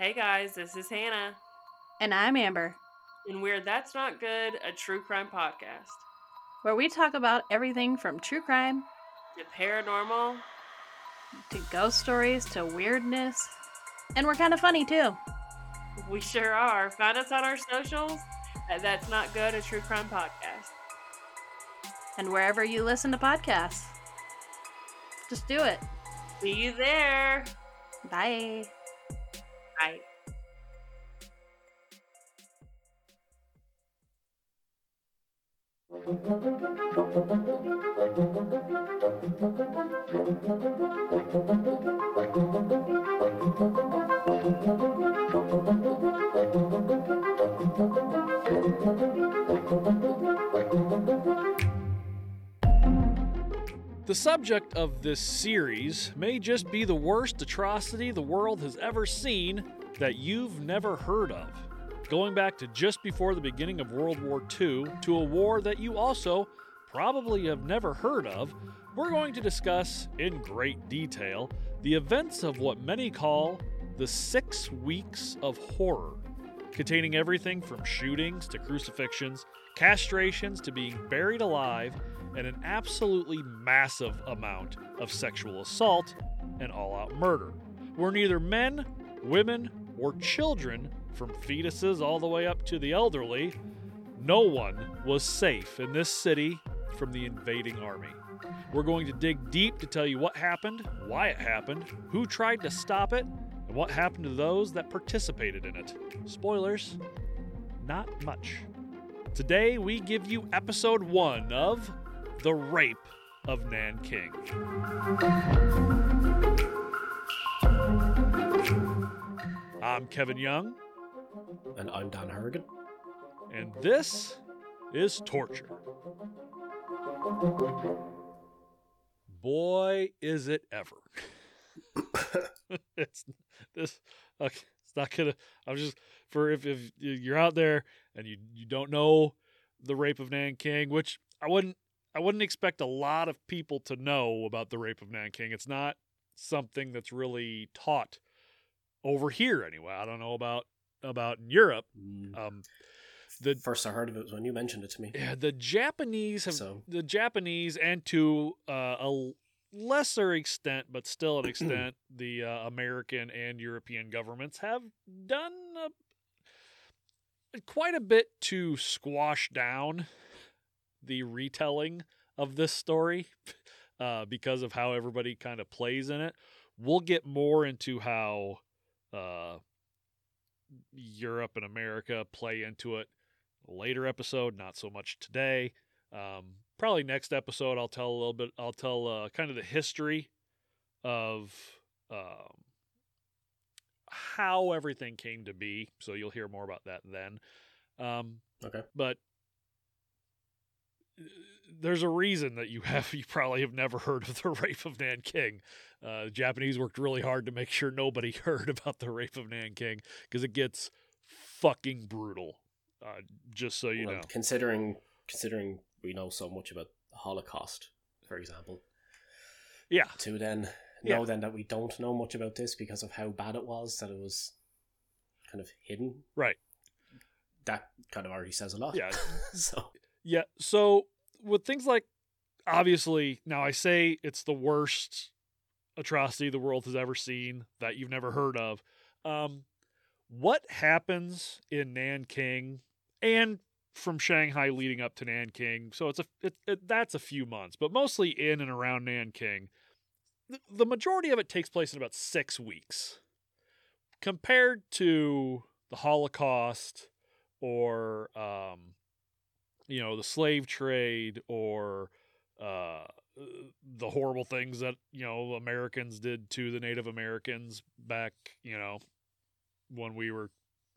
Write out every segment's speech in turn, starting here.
Hey guys, this is Hannah, And I'm Amber, and we're That's Not Good, a true crime podcast. where we talk about everything from true crime to paranormal, to ghost stories to weirdness. And we're kind of funny too. we sure are. Find us on our socials at That's Not Good, a true crime podcast. And wherever you listen to podcasts, just do it. See you there. Bye. Bye. The subject of this series may just be the worst atrocity the world has ever seen that you've never heard of. Going back to just before the beginning of World War II to a war that you also probably have never heard of, we're going to discuss in great detail the events of what many call the Six Weeks of Horror, containing everything from shootings to crucifixions, castrations to being buried alive, and an absolutely massive amount of sexual assault and all out murder, where neither men, women, or children, from fetuses all the way up to the elderly, no one was safe in this city from the invading army. We're going to dig deep to tell you what happened, why it happened, who tried to stop it, and what happened to those that participated in it. Spoilers, not much. Today, we give you episode one of The Rape of Nanking. I'm Kevin Young, And I'm Dan Harrigan. and this is Torture. Boy, is it ever. it's this okay, it's not gonna i'm just for if, if you're out there and you you don't know the rape of nanking which i wouldn't i wouldn't expect a lot of people to know about the rape of nanking it's not something that's really taught over here anyway. I don't know about about in europe. Mm, um the First I heard of it was when you mentioned it to me. yeah, the japanese have So. the Japanese and to uh, a lesser extent, but still an extent, the uh, American and European governments have done a, quite a bit to squash down the retelling of this story uh, because of how everybody kind of plays in it. We'll get more into how uh, Europe and America play into it later episode, not so much today. Um, probably next episode, I'll tell a little bit. I'll tell uh, kind of the history of um, how everything came to be. So you'll hear more about that then. Um, okay. but there's a reason that you have you probably have never heard of the rape of Nanking. Uh, the Japanese worked really hard to make sure nobody heard about the rape of Nanking because it gets fucking brutal. Uh, just so you well, know. considering considering we know so much about the Holocaust, for example, Yeah, to then Yeah. know then that we don't know much about this because of how bad it was, that it was kind of hidden. Right. That kind of already says a lot. Yeah. so Yeah. So with things like obviously now I say it's the worst atrocity the world has ever seen that you've never heard of. Um, what happens in Nanking and from Shanghai leading up to Nanking? So it's a it, it, that's a few months, but mostly in and around Nanking. The, the majority of it takes place in about six weeks, compared to the Holocaust or um, you know the slave trade or uh, the horrible things that you know Americans did to the Native Americans back you know when we were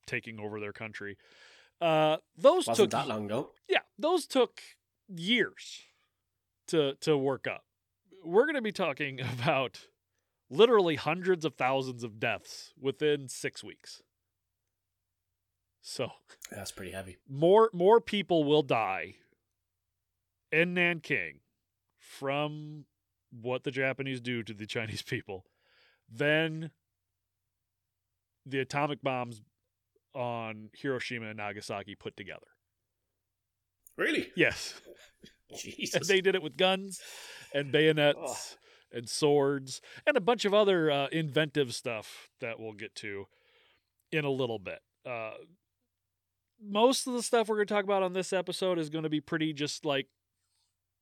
taking over their country. Uh, those wasn't took that long ago. yeah, those took years to to work up. We're going to be talking about literally hundreds of thousands of deaths within 6 weeks. So, That's pretty heavy. more more people will die in Nanking from what the Japanese do to the Chinese people than the atomic bombs on Hiroshima and Nagasaki put together. Really? Yes, Jesus. and they did it with guns and bayonets and swords and a bunch of other uh, inventive stuff that we'll get to in a little bit. Uh, most of the stuff we're going to talk about on this episode is going to be pretty just like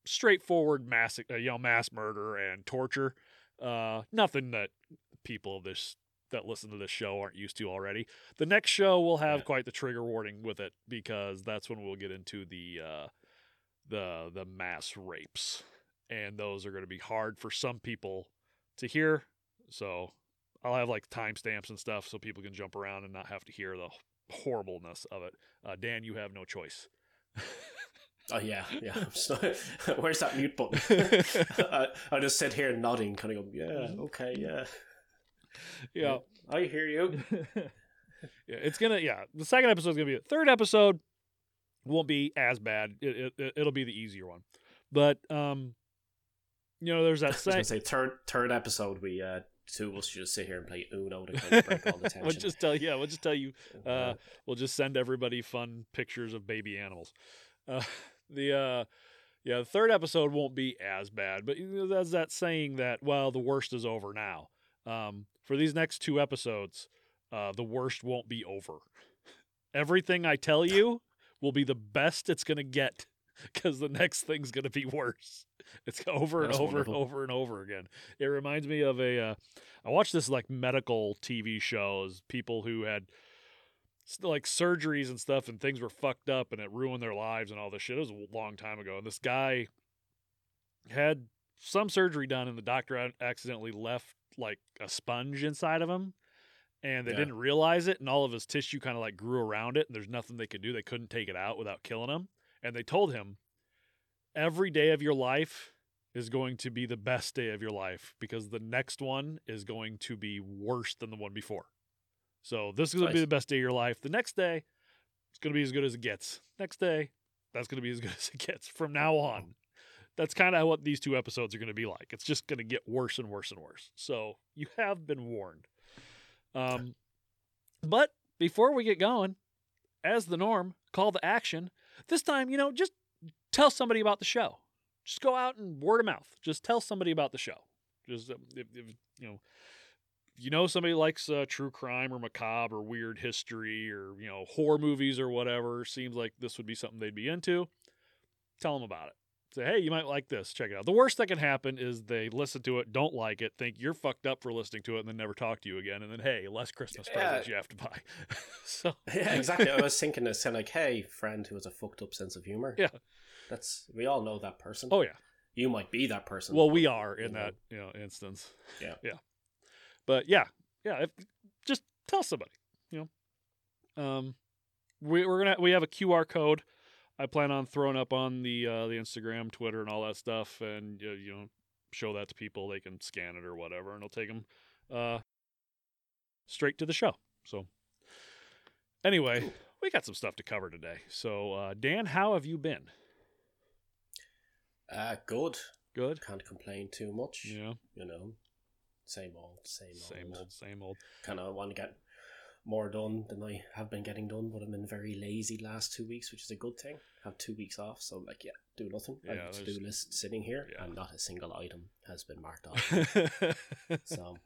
straightforward mass, uh, you know, mass murder and torture. Uh, nothing that people of this that listen to this show aren't used to already. The next show will have Yeah. quite the trigger warning with it because that's when we'll get into the uh, the the mass rapes, and those are going to be hard for some people to hear. So I'll have like timestamps and stuff so people can jump around and not have to hear the horribleness of it. Uh, Dan, you have no choice. Oh yeah, yeah. So- Where's that mute button? I, I just sit here nodding, kind of go, yeah, okay, yeah, yeah. I hear you. yeah, it's gonna. Yeah, the second episode's gonna be it. Third episode won't be as bad. It, it, it'll be the easier one, but um, you know, there's I that was gonna say third third episode. We uh, two of us should just sit here and play Uno to kind of break all the tension. we'll just tell yeah, we'll just tell you. Uh, Uh, we'll just send everybody fun pictures of baby animals. Uh, the uh, yeah, the third episode won't be as bad, but you know, there's that saying that well, the worst is over now. Um, for these next two episodes, uh, the worst won't be over. Everything I tell you will be the best it's gonna get, because the next thing's gonna be worse. It's over and over wonderful. and over and over again. It reminds me of a. Uh, I watched this like medical TV shows, people who had like surgeries and stuff, and things were fucked up, and it ruined their lives and all this shit. It was a long time ago, and this guy had some surgery done, and the doctor accidentally left like a sponge inside of him, and they Yeah. didn't realize it, and all of his tissue kind of like grew around it, and there's nothing they could do. They couldn't take it out without killing him, and they told him every day of your life is going to be the best day of your life because the next one is going to be worse than the one before. So this is going to be the best day of your life. The next day, it's going to be as good as it gets. Next day, that's going to be as good as it gets from now on. That's kind of what these two episodes are going to be like. It's just going to get worse and worse and worse. So you have been warned. Um, but before we get going, as the norm, call to action. This time, you know, just tell somebody about the show. Just go out and word of mouth. Just tell somebody about the show. Just uh, if, if you know, you know somebody likes uh, true crime or macabre or weird history or you know horror movies or whatever. Seems like this would be something they'd be into. Tell them about it. Say, hey, you might like this. Check it out. The worst that can happen is they listen to it, don't like it, think you're fucked up for listening to it, and then never talk to you again. And then, hey, less Christmas Yeah. presents you have to buy. so yeah, exactly. I was thinking this, and like, hey, friend who has a fucked up sense of humor. Yeah. that's we all know that person. oh yeah. you might be that person. Well, we are you in know. that you know instance. Yeah. yeah. But yeah, yeah. If, just tell somebody. You know, um, we, we're gonna we have a QR code. I plan on throwing up on the uh, the Instagram, Twitter, and all that stuff, and you know, show that to people. They can scan it or whatever, and it'll take them uh, straight to the show. So, anyway, we got some stuff to cover today. So, uh, Dan, how have you been? uh, good. Good. Can't complain too much. Yeah. You know, same old, same old. Same old. Same old. Kind of want to get more done than I have been getting done, but I've been very lazy last two weeks, which is a good thing. Have two weeks off, so like, yeah, do nothing. I Yeah, have a to do list sitting here, Yeah. and not a single item has been marked off. so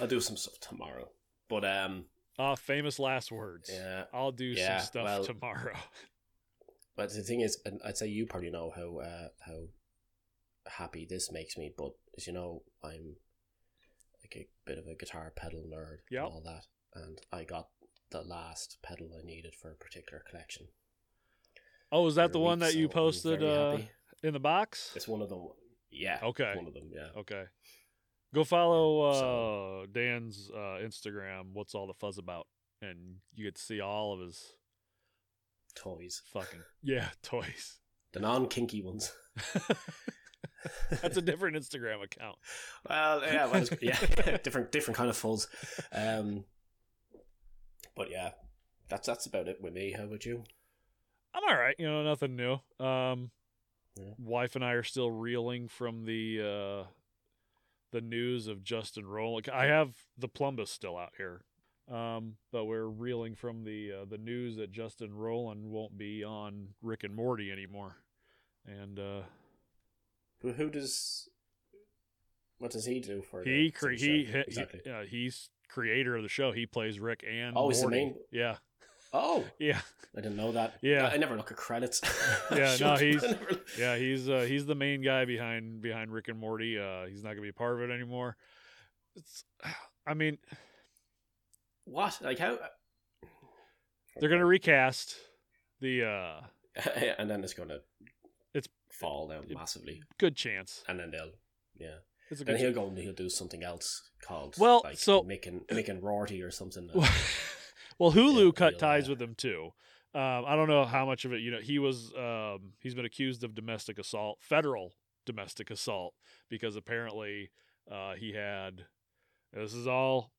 I'll do some stuff tomorrow. But um, Ah, famous last words. yeah. I'll do Yeah, some stuff well- tomorrow. But the thing is, and I'd say you probably know how uh, how happy this makes me. But as you know, I'm like a bit of a guitar pedal nerd Yep. and all that, and I got the last pedal I needed for a particular collection. Oh, is that the one that you so I'm posted uh, in the box? It's one of them. Yeah. Okay. One of them. Yeah. Okay. Go follow uh, So- Dan's uh, Instagram. What's all the fuzz about? And you get to see all of his Toys, fucking yeah toys. the non-kinky ones. That's a different Instagram account. Well, yeah, well, yeah, different different kind of fuzz. Um, but yeah, that's that's about it with me. How about you? I'm all right. You know, nothing new. Um, Yeah. wife and I are still reeling from the uh, the news of Justin Roiland. I have the Plumbus still out here. Um, but we're reeling from the uh, the news that Justin Roiland won't be on Rick and Morty anymore, and uh, Who, who does? What does he do for? he the, cre- he, he, exactly. he uh, he's creator of the show. He plays Rick and Oh, the main- Yeah, Oh, yeah, I didn't know that. Yeah. I, I never look at credits. Yeah, no, he's- never- yeah. He's uh, he's the main guy behind behind Rick and Morty. Uh, he's not gonna be a part of it anymore. It's, I mean, what? Like how? they're gonna recast the uh, and then it's gonna It's- fall down massively, good chance. and then they'll yeah. Then he'll go and he'll do something else called Well, like so- Mick and Rorty or something. well, Hulu Yeah, cut ties uh, with him too. Um, I don't know how much of it. You know, he was um, he's been accused of domestic assault, federal domestic assault, because apparently uh, he had. This is all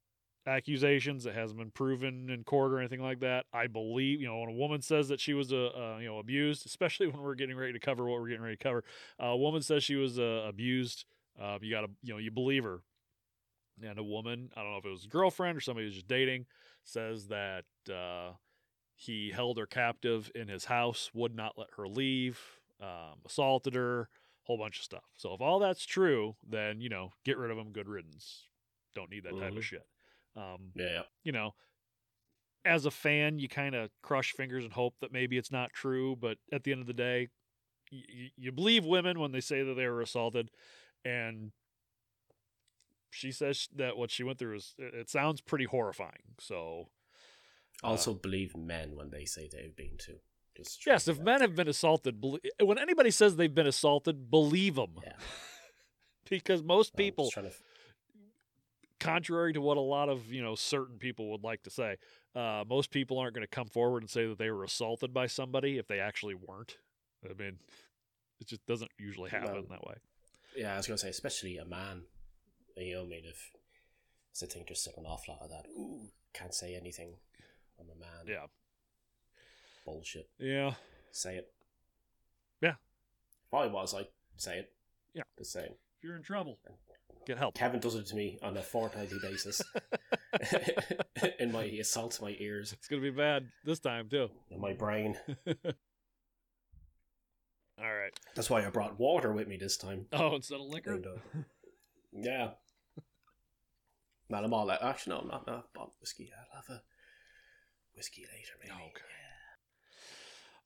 accusations. It hasn't been proven in court or anything like that. I believe you know when a woman says that she was uh, uh, you know abused, especially when we're getting ready to cover what we're getting ready to cover. Uh, a woman says she was uh, abused. Uh, you got to you know you believe her. And a woman, I don't know if it was a girlfriend or somebody who's just dating, says that uh, he held her captive in his house, would not let her leave, um, assaulted her, whole bunch of stuff. So if all that's true, then you know, get rid of him. Good riddance. Don't need that type Mhm. of shit. Um, yeah, you know, as a fan, you kind of crush fingers and hope that maybe it's not true. But at the end of the day, you, you believe women when they say that they were assaulted, and she says that what she went through is it, it sounds pretty horrifying. So uh, also believe men when they say they've been to. Just yes, if up. men have been assaulted, belie- when anybody says they've been assaulted, believe them, Yeah. because most people to contrary to what a lot of you know certain people would like to say uh, most people aren't going to come forward and say that they were assaulted by somebody if they actually weren't i mean it just doesn't usually happen No. that way yeah, I was gonna say, especially a man. You know, I mean, if I there's still an awful lot of that. Ooh, can't say anything. I'm a man. yeah Bullshit. yeah Say it. Yeah. If I was, I'd say it. Yeah. The same. if you're in trouble get help Kevin does it to me on a fortnightly basis. In my he assaults my ears it's going to be bad this time too and my brain. all right That's why I brought water with me this time. oh instead of liquor And, uh, yeah. Man, I'm all like, actually, no, I'm not. No, I bought whiskey. I'll have a whiskey later, maybe. Okay.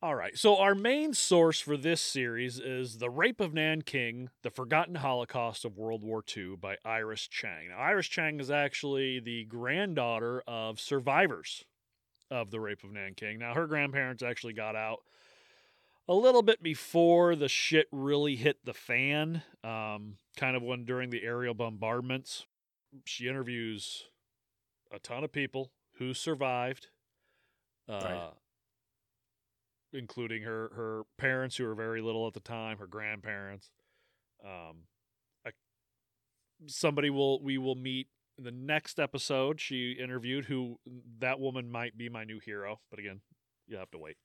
All right. So our main source for this series is The Rape of Nanking: The Forgotten Holocaust of World War II by Iris Chang. Now, Iris Chang is actually the granddaughter of survivors of the Rape of Nanking. Now, her grandparents actually got out a little bit before the shit really hit the fan, um, kind of when during the aerial bombardments. She interviews a ton of people who survived. Uh, Right. including her her parents who were very little at the time, her grandparents. Um, I, somebody will we will meet in the next episode. She interviewed who that woman might be my new hero, but again, you have to wait.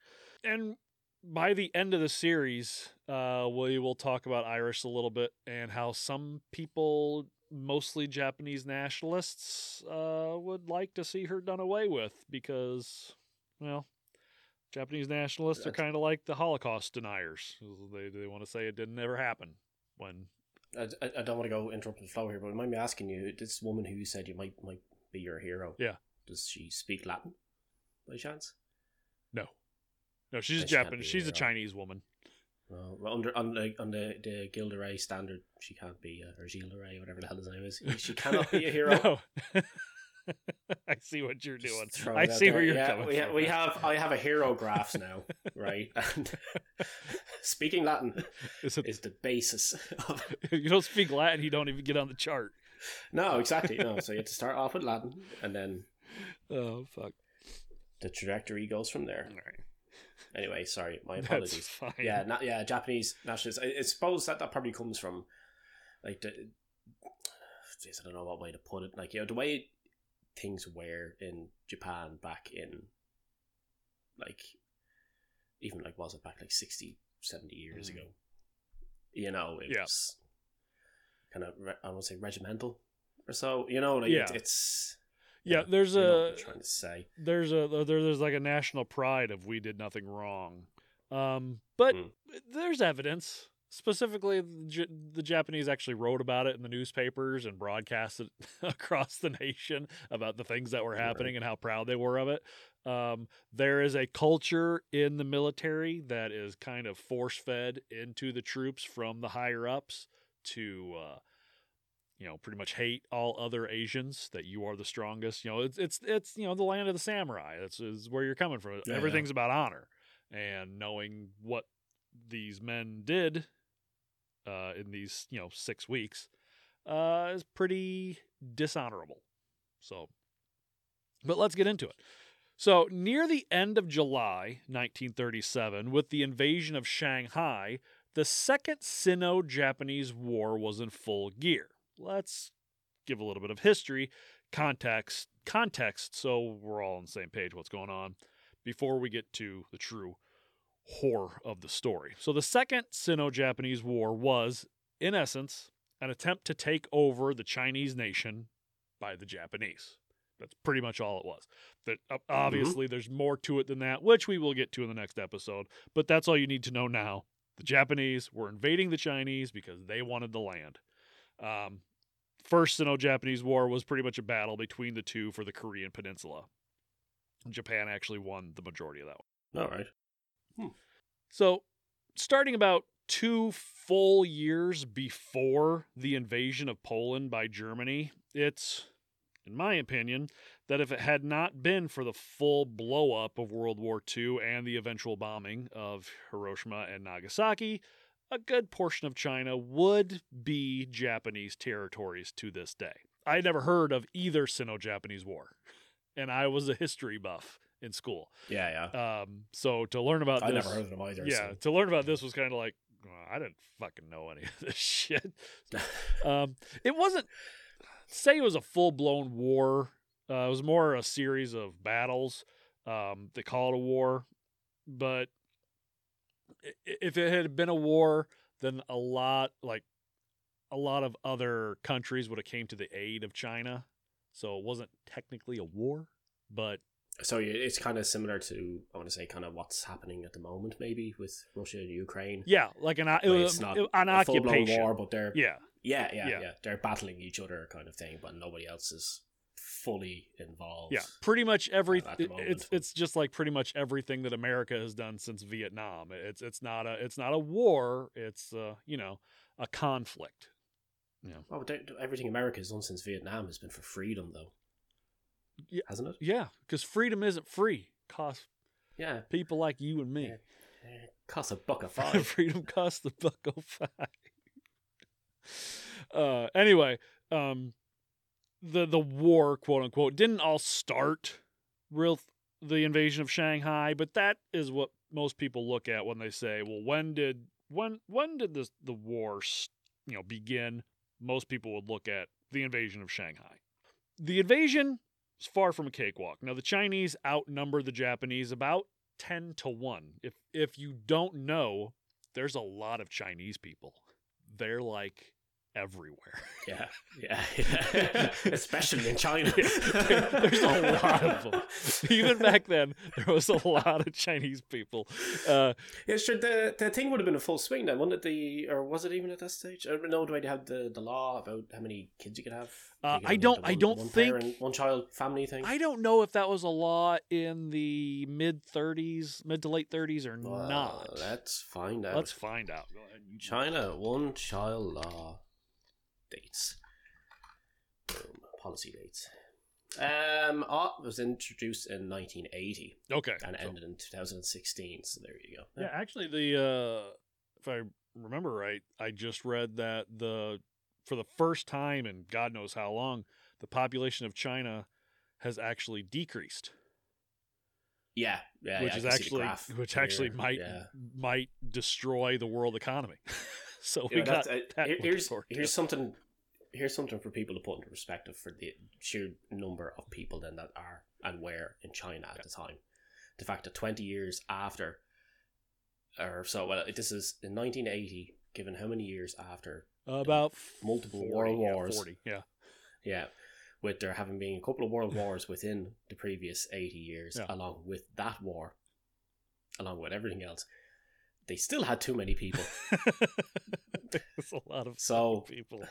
And by the end of the series, uh, we will talk about Iris a little bit and how some people, mostly Japanese nationalists, uh, would like to see her done away with because, well, Japanese nationalists are kind of like the Holocaust deniers. They they want to say it didn't ever happen when I, I, I don't want to go interrupt the flow here, but mind me asking you, this woman who you said you might might be your hero. Yeah. Does she speak Latin by chance? no, no, she's a Japanese. She's a. Chinese woman. Well, under on the on the, the Gilderay standard, she can't be uh, or Gilderay, whatever the hell his name is. She cannot be a hero. No. I see what you're doing. I see there. where you're yeah, coming we, from. we have I have a hero graphs now, right? And speaking Latin Is it- is the basis of if you don't speak Latin, you don't even get on the chart. no, exactly no. So you have to start off with Latin, and then Oh fuck! the trajectory goes from there. All right, Anyway, sorry, my apologies. Yeah, not yeah, Japanese nationalists. I, I suppose that that probably comes from like the. Jeez, I don't know what way to put it. Like you know the way things were in Japan back in like even like was it back like 60 70 years Mm. ago you know it Yeah. was kind of re- i won't say regimental or so you know like Yeah. it, it's Yeah, there's I know a trying to say. there's a there, there's like a national pride of we did nothing wrong. Um, but Mm. there's evidence. Specifically, the, Japanese actually wrote about it in the newspapers and broadcast it across the nation about the things that were Right. happening and how proud they were of it. Um, there is a culture in the military that is kind of force fed into the troops from the higher ups to uh, you know pretty much hate all other Asians that you are the strongest. You know, it's it's it's you know the land of the samurai. That's is where you're coming from. Yeah, Everything's about honor and knowing what these men did uh, in these you know six weeks uh, is pretty dishonorable. So, but let's get into it. So, near the end of July 1937, with the invasion of Shanghai, the Second Sino Japanese War was in full gear. Let's give a little bit of history, context, context, so we're all on the same page what's going on before we get to the true horror of the story. So, the Second Sino Japanese War was, in essence, an attempt to take over the Chinese nation by the Japanese. That's pretty much all it was. That uh, obviously there's more to it than that, which we will get to in the next episode. But that's all you need to know now. The Japanese were invading the Chinese because they wanted the land. Um, first Sino-Japanese War was pretty much a battle between the two for the Korean Peninsula. Japan actually won the majority of that one. All right. Hmm. So, starting about two full years before the invasion of Poland by Germany, it's, in my opinion, that if it had not been for the full blow up of World War II and the eventual bombing of Hiroshima and Nagasaki, a good portion of China would be Japanese territories to this day. I had never heard of either Sino Japanese War, and I was a history buff in school. Yeah, yeah. Um, so to learn about I this, never heard of them either. yeah, so- to learn about this was kind of like I didn't fucking know any of this shit. Um, it wasn't say it was a full blown war. Uh, it was more a series of battles. Um, they call it a war, but if it had been a war, then a lot like a lot of other countries would have came to the aid of China. So it wasn't technically a war, but So it's kind of similar to I want to say kind of what's happening at the moment, maybe with Russia and Ukraine. yeah, like an it was uh, it's not an occupation. war, but they're Yeah, yeah, yeah, Yeah. yeah, They're battling each other, kind of thing, but nobody else is fully involved. Yeah, pretty much every at the it's it's just like pretty much everything that America has done since Vietnam. It's it's not a it's not a war. It's uh, you know a conflict. Yeah. Oh, but they- everything America has done since Vietnam has been for freedom, though. Yeah. hasn't it? Yeah, because freedom isn't free. Costs Yeah, people like you and me. Yeah. Costs a buck a five. freedom costs the buck oh five. Uh, anyway, um, the the war, quote unquote, didn't all start real the invasion of Shanghai, but that is what most people look at when they say, "Well, when did when when did this the war you know begin?" Most people would look at the invasion of Shanghai. The invasion is far from a cakewalk. Now, the Chinese outnumber the Japanese about 10 to 1. If if you don't know, there's a lot of Chinese people. They're like everywhere. yeah, yeah, yeah. especially in China. there's a lot of them. Even back then, there was a lot of Chinese people. Uh, Yeah, sure. The the thing would have been a full swing then, wouldn't it? The or was it even at that stage? I don't know. Do they have the, the law about how many kids you could have? Uh, You I don't- the I don't one think- one child family thing. I don't know if that was a law in the mid 30s, mid to late 30s, or Well, not. Let's find out. Let's find out. China one child law dates. Boom. Policy dates. Um, oh, was introduced in 1980 Okay. and so- ended in 2016. So there you go. Yeah, actually, the uh, if I remember right, I just read that the for the first time in God knows how long, the population of China has actually decreased, yeah, yeah, which yeah, is can see the actually which actually might Yeah. might destroy the world economy. so we Yeah, got uh, that here's here's something here's something for people to put into perspective for the sheer number of people then that are and were in China at Yeah. the time. The fact that twenty years after, or so well, this is in 1980. Given how many years after about multiple 40, world yeah, wars. 40, yeah. Yeah. with there having been a couple of world wars within the previous 80 years, Yeah. along with that war, along with everything else, they still had too many people. It's a lot of So- people.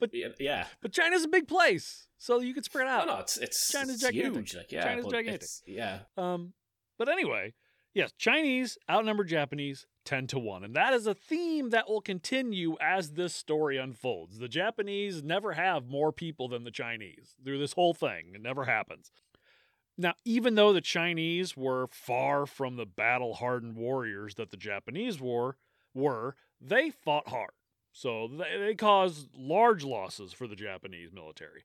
but yeah. But China's a big place, so you could spread out. no, no, it's it's, China's it's gigantic. huge. Like, yeah, China's gigantic. Yeah, Um, but anyway, yes, Chinese outnumber Japanese 10 to 1. And that is a theme that will continue as this story unfolds. The Japanese never have more people than the Chinese through this whole thing. It never happens. Now, even though the Chinese were far from the battle hardened warriors that the Japanese were, were, they fought hard. So they, they caused large losses for the Japanese military.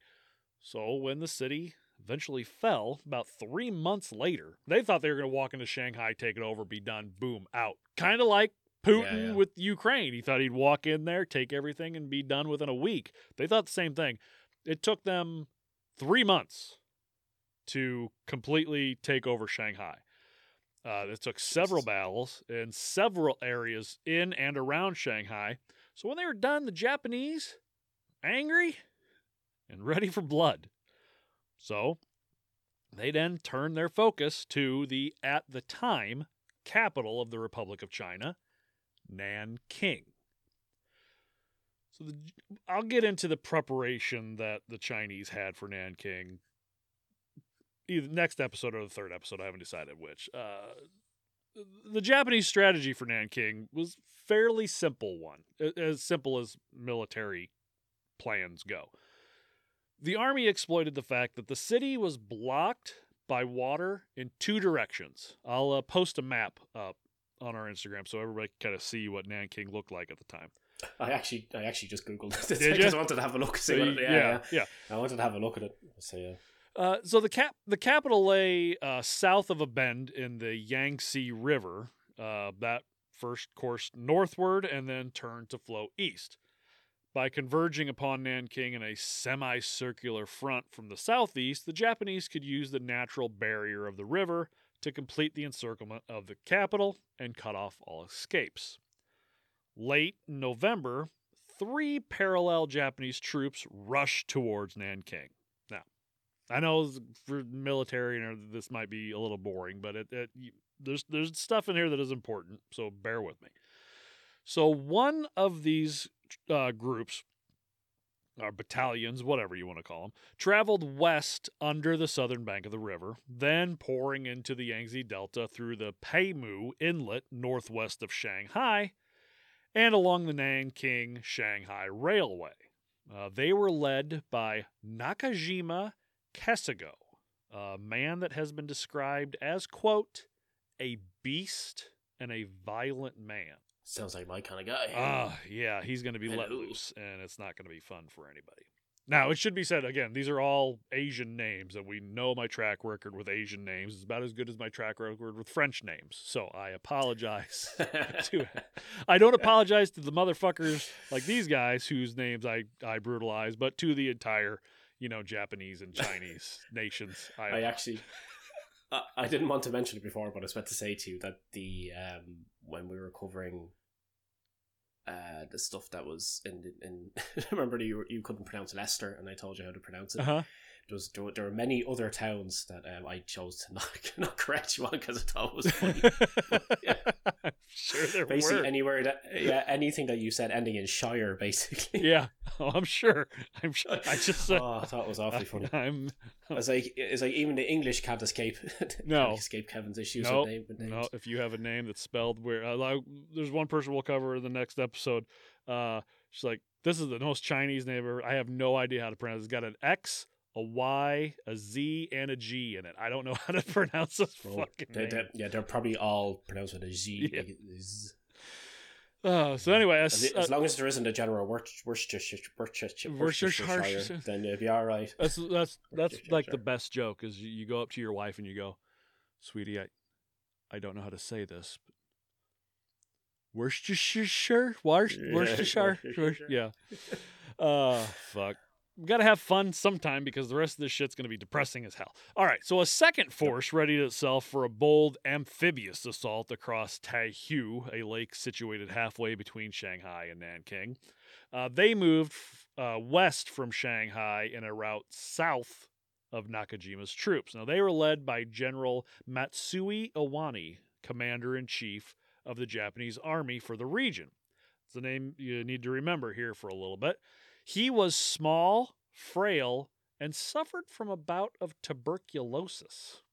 So when the city eventually fell about three months later. They thought they were going to walk into Shanghai, take it over, be done, boom, out. Kind of like Putin yeah. with Ukraine. He thought he'd walk in there, take everything, and be done within a week. They thought the same thing. It took them three months to completely take over Shanghai. Uh, it took several battles in several areas in and around Shanghai. So when they were done, the Japanese angry and ready for blood. So they then turned their focus to the, at the time, capital of the Republic of China, Nanking. So the, I'll get into the preparation that the Chinese had for Nanking. Either next episode or the third episode, I haven't decided which. Uh, the Japanese strategy for Nanking was fairly simple one, as simple as military plans go. The army exploited the fact that the city was blocked by water in two directions. I'll uh, post a map up on our Instagram so everybody can kind of see what Nanking looked like at the time. I actually, I actually just googled Did because? I wanted to have a look. See So what you- it, yeah, yeah, yeah. I wanted to have a look at it. So yeah, Uh, so the cap the capital lay uh, south of a bend in the Yangtze River. Uh, that first coursed northward and then turned to flow east. By converging upon Nanking in a semicircular front from the southeast, the Japanese could use the natural barrier of the river to complete the encirclement of the capital and cut off all escapes. Late November, three parallel Japanese troops rushed towards Nanking. I know for military, and this might be a little boring, but it, it there's there's stuff in here that is important, so bear with me. So one of these uh, groups, or battalions, whatever you want to call them, traveled west under the southern bank of the river, then pouring into the Yangtze Delta through the Peimu Inlet northwest of Shanghai, and along the Nanking Shanghai Railway. Uh, they were led by Nakajima Kesago, a man that has been described as, quote, a beast and a violent man. sounds like my kind of guy. Ah, yeah, he's going to be let loose, and it's not going to be fun for anybody. Now, it should be said again, these are all Asian names, and we know my track record with Asian names is about as good as my track record with French names. So I apologize to I don't apologize to the motherfuckers like these guys whose names I, I brutalize, but to the entire, you know, Japanese and Chinese nations. I, I actually, I, I didn't want to mention it before, but I was about to say to you that the um when we were covering uh the stuff that was in in remember you you couldn't pronounce Leicester, and I told you how to pronounce it. uh-huh. There was there were, many other towns that um, I chose to not not correct you on because I thought it was funny. yeah. I'm sure there basically, were. anywhere that yeah anything that you said ending in shire, basically. yeah, oh, I'm sure. I'm sure. I just uh, oh, I thought it was awfully funny. I'm It's like it's like even the English can't escape. No. can't escape Kevin's issues No, with, name, with names. no. If you have a name that's spelled where, uh, like, there's one person we'll cover in the next episode. Uh, she's like, "This is the most Chinese name ever. I have no idea how to pronounce. it. It's got an X, a Y, a Z, and a G in it. I don't know how to pronounce this Well, fucking they, name." they, yeah, they're probably all pronounced with a Z. Yeah. Uh, so anyway, As, as, as uh, long as there isn't a general Worcestershire, Worcestershire, Worcestershire, then it'll be all right. That's that's that's like the best joke is you, go up to your wife and you go, "Sweetie, I I don't know how to say this." But Worcestershire, Worc- Yeah, Worcestershire, Worcestershire. yeah. Uh, fuck. We gotta have fun sometime because the rest of this shit's gonna be depressing as hell. All right, so a second force readied itself for a bold amphibious assault across Taihu, a lake situated halfway between Shanghai and Nanking. Uh, they moved uh, west from Shanghai in a route south of Nakajima's troops. Now, they were led by General Matsui Iwane, commander in chief of the Japanese army for the region. It's the name you need to remember here for a little bit. He was small, frail, and suffered from a bout of tuberculosis.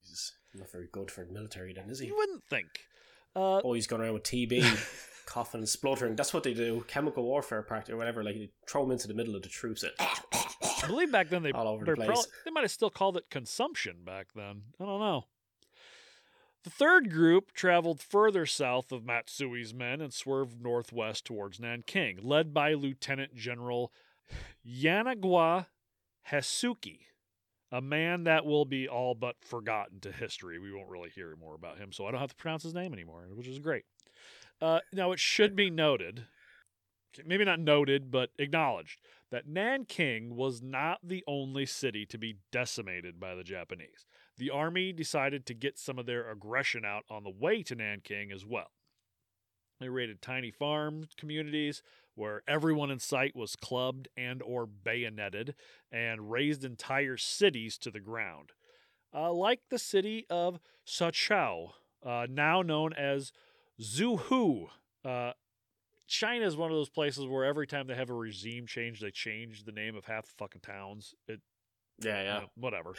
He's not very good for the military, then, is he? You wouldn't think. Uh, Oh, he's going around with TB, coughing and spluttering. That's what they do. Chemical warfare practice or whatever. Like, they throw him into the middle of the troops. And I believe back then they all over the place. Probably, they might have still called it consumption back then. I don't know. The third group traveled further south of Matsui's men and swerved northwest towards Nanking, led by Lieutenant General Yanagwa Hesuki, a man that will be all but forgotten to history. We won't really hear more about him, so I don't have to pronounce his name anymore, which is great. Uh, now, it should be noted, maybe not noted, but acknowledged, that Nanking was not the only city to be decimated by the Japanese. The army decided to get some of their aggression out on the way to Nanking as well. They raided tiny farm communities where everyone in sight was clubbed and or bayoneted and razed entire cities to the ground. Uh, like the city of Sachao, uh, now known as Zuhu. Uh, China is one of those places where every time they have a regime change, they change the name of half the fucking towns. It, yeah, yeah. you know, whatever.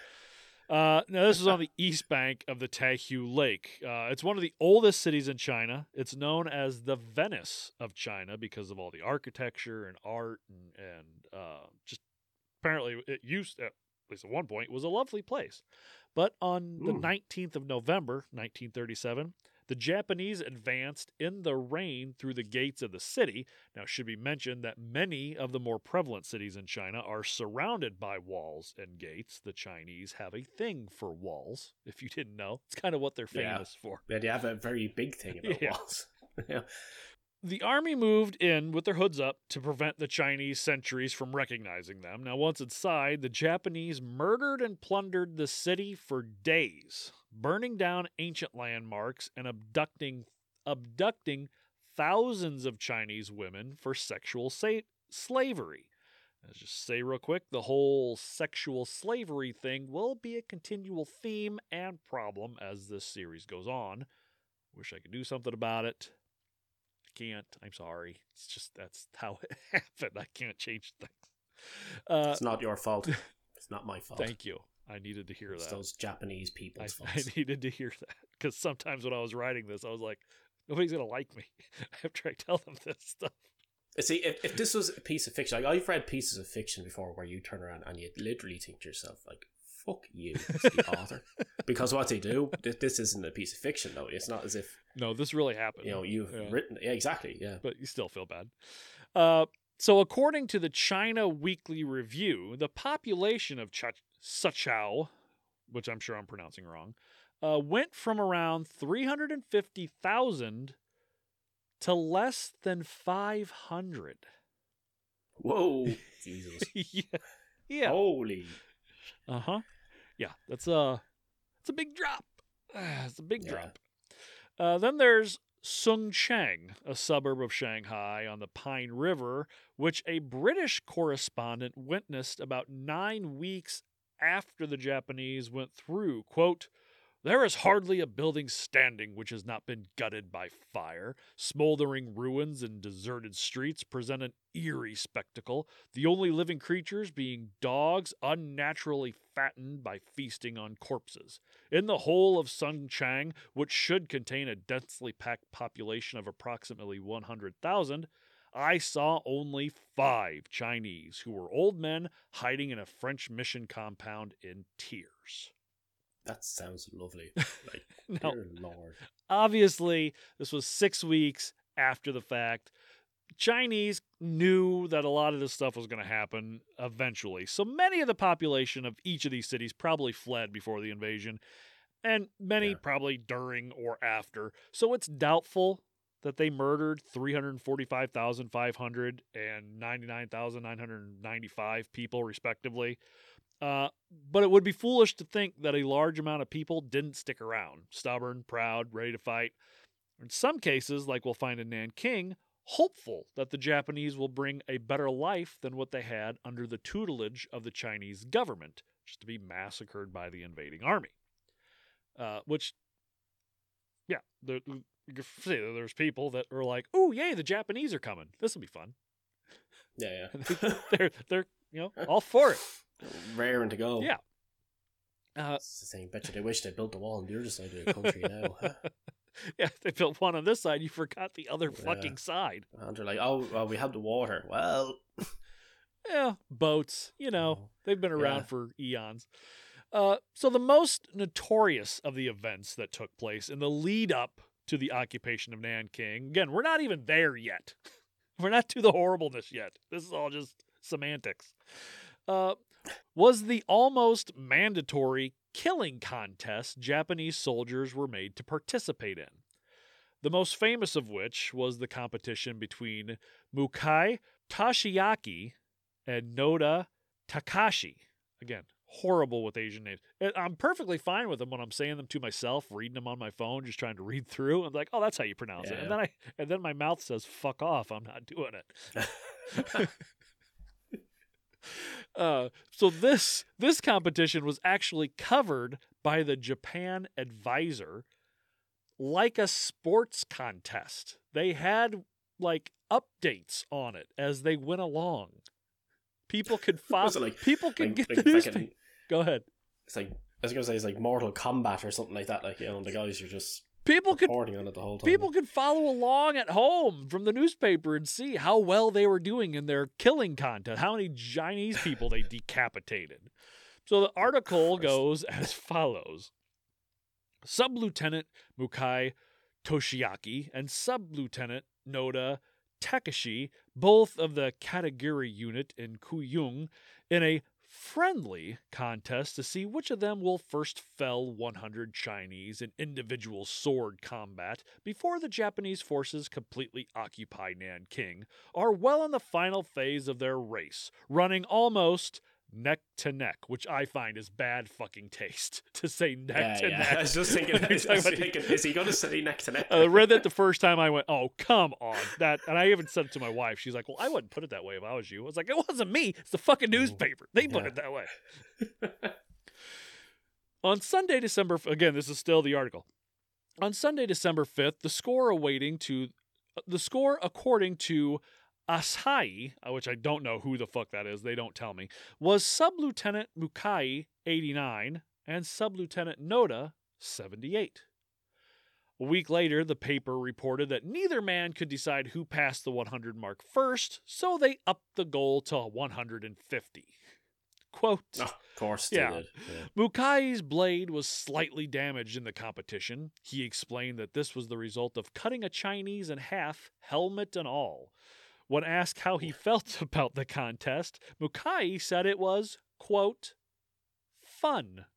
Uh, now, this is on the east bank of the Taihu Lake. Uh, it's one of the oldest cities in China. It's known as the Venice of China because of all the architecture and art and, and uh, just apparently it used, at least at one point, was a lovely place. But on the 19th of November, 1937, the Japanese advanced in the rain through the gates of the city. Now, it should be mentioned that many of the more prevalent cities in China are surrounded by walls and gates. The Chinese have a thing for walls, if you didn't know. It's kind of what they're Yeah. famous for. Yeah, they have a very big thing about Yeah. walls. yeah. The army moved in with their hoods up to prevent the Chinese sentries from recognizing them. Now, once inside, the Japanese murdered and plundered the city for days, burning down ancient landmarks and abducting abducting thousands of Chinese women for sexual sa- slavery. Let's just say real quick, the whole sexual slavery thing will be a continual theme and problem as this series goes on. Wish I could do something about it. I can't. I'm sorry. It's just that's how it happened. I can't change things. Uh, It's not your fault. It's not my fault. thank you. I needed to hear It's that. those Japanese I, I needed to hear that because sometimes when I was writing this, I was like, nobody's gonna like me after I tell them this stuff. See, if, if this was a piece of fiction, like I've read pieces of fiction before where you turn around and you literally think to yourself, like, fuck you, the author. Because what they do, th- this isn't a piece of fiction, though. It's not as if, No, this really happened. you know, you've Yeah. written Yeah, exactly. Yeah. but you still feel bad. Uh, so, according to the China Weekly Review, the population of Ch- Sachao, which I'm sure I'm pronouncing wrong, uh, went from around 350,000 to less than 500. Whoa. Jesus. yeah. Yeah. Holy. Uh huh. Yeah, that's a it's a big drop. It's a big Yeah. drop. Uh, then there's Sungchang, a suburb of Shanghai on the Pine River, which a British correspondent witnessed about nine weeks after the Japanese went through. Quote, there is hardly a building standing which has not been gutted by fire. Smoldering ruins and deserted streets present an eerie spectacle, the only living creatures being dogs unnaturally fattened by feasting on corpses. In the whole of Sungchang, which should contain a densely packed population of approximately 100,000, I saw only five Chinese who were old men hiding in a French mission compound in tears. That sounds lovely. Like, Now, dear Lord. obviously, this was six weeks after the fact. Chinese knew that a lot of this stuff was going to happen eventually. So many of the population of each of these cities probably fled before the invasion, and many Yeah. probably during or after. So it's doubtful that they murdered 345,500 and 99,995 people, respectively. Uh, but it would be foolish to think that a large amount of people didn't stick around, stubborn, proud, ready to fight. In some cases, like we'll find in Nanking, hopeful that the Japanese will bring a better life than what they had under the tutelage of the Chinese government, just to be massacred by the invading army. Uh, which, yeah, can see there's people that are like, "Oh, yay, the Japanese are coming. This will be fun." Yeah, yeah. they- they're they're you know all for it. Raring to go. Yeah. Uh, It's the same. Bet you they wish they built the wall on the other side of the country now. Huh? yeah, they built one on this side. You forgot the other Yeah. fucking side. And they're like, oh, well, we have the water. Well, Yeah, boats. You know, Oh, they've been around yeah. for eons. Uh, so the most notorious of the events that took place in the lead up to the occupation of Nanking. Again, we're not even there yet. We're not to the horribleness yet. This is all just semantics. Uh, was the almost mandatory killing contest Japanese soldiers were made to participate in. The most famous of which was the competition between Mukai Toshiaki and Noda Takashi. Again, horrible with Asian names. I- I'm perfectly fine with them when I'm saying them to myself, reading them on my phone, just trying to read through. I'm like, oh, that's how you pronounce it. And then I and then my mouth says, fuck off, I'm not doing it. Uh, so this this competition was actually covered by the Japan Advertiser like a sports contest. They had like updates on it as they went along. People could follow. Like- people could like, get like the newspaper. Go ahead. it's like I was gonna say it's like Mortal Kombat or something like that. Like you know, the guys are just People could reporting on it the whole time. people could follow along at home from the newspaper and see how well they were doing in their killing contest, how many Chinese people they decapitated. So the article goes as follows Sub Lieutenant Mukai Toshiaki and Sub Lieutenant Noda Takashi, both of the Katagiri unit in Kuyung, in a friendly contest to see which of them will first fell 100 Chinese in individual sword combat before the Japanese forces completely occupy Nanking, are well in the final phase of their race, running almost neck to neck, which I find is bad fucking taste to say neck yeah, to yeah. neck. I was just thinking, I was just thinking is he gonna say neck to neck? I read that the first time I went, oh, come on. That and I even said it to my wife. She's like, Well, I wouldn't put it that way if I was you. I was like, It wasn't me. It's the fucking newspaper. They put Yeah. it that way. On Sunday, December again, this is still the article. On Sunday, December 5th, the score awaiting to uh, the score according to Asahi, uh, which I don't know who the fuck that is, they don't tell me, was Sub Lieutenant Mukai 89 and Sub Lieutenant Noda 78. A week later, the paper reported that neither man could decide who passed the 100 mark first, so they upped the goal to 150. Quote Oh, of course, Yeah. Yeah. Mukai's blade was slightly damaged in the competition. He explained that this was the result of cutting a Chinese in half, helmet and all. When asked how he felt about the contest, Mukai said it was, quote, fun.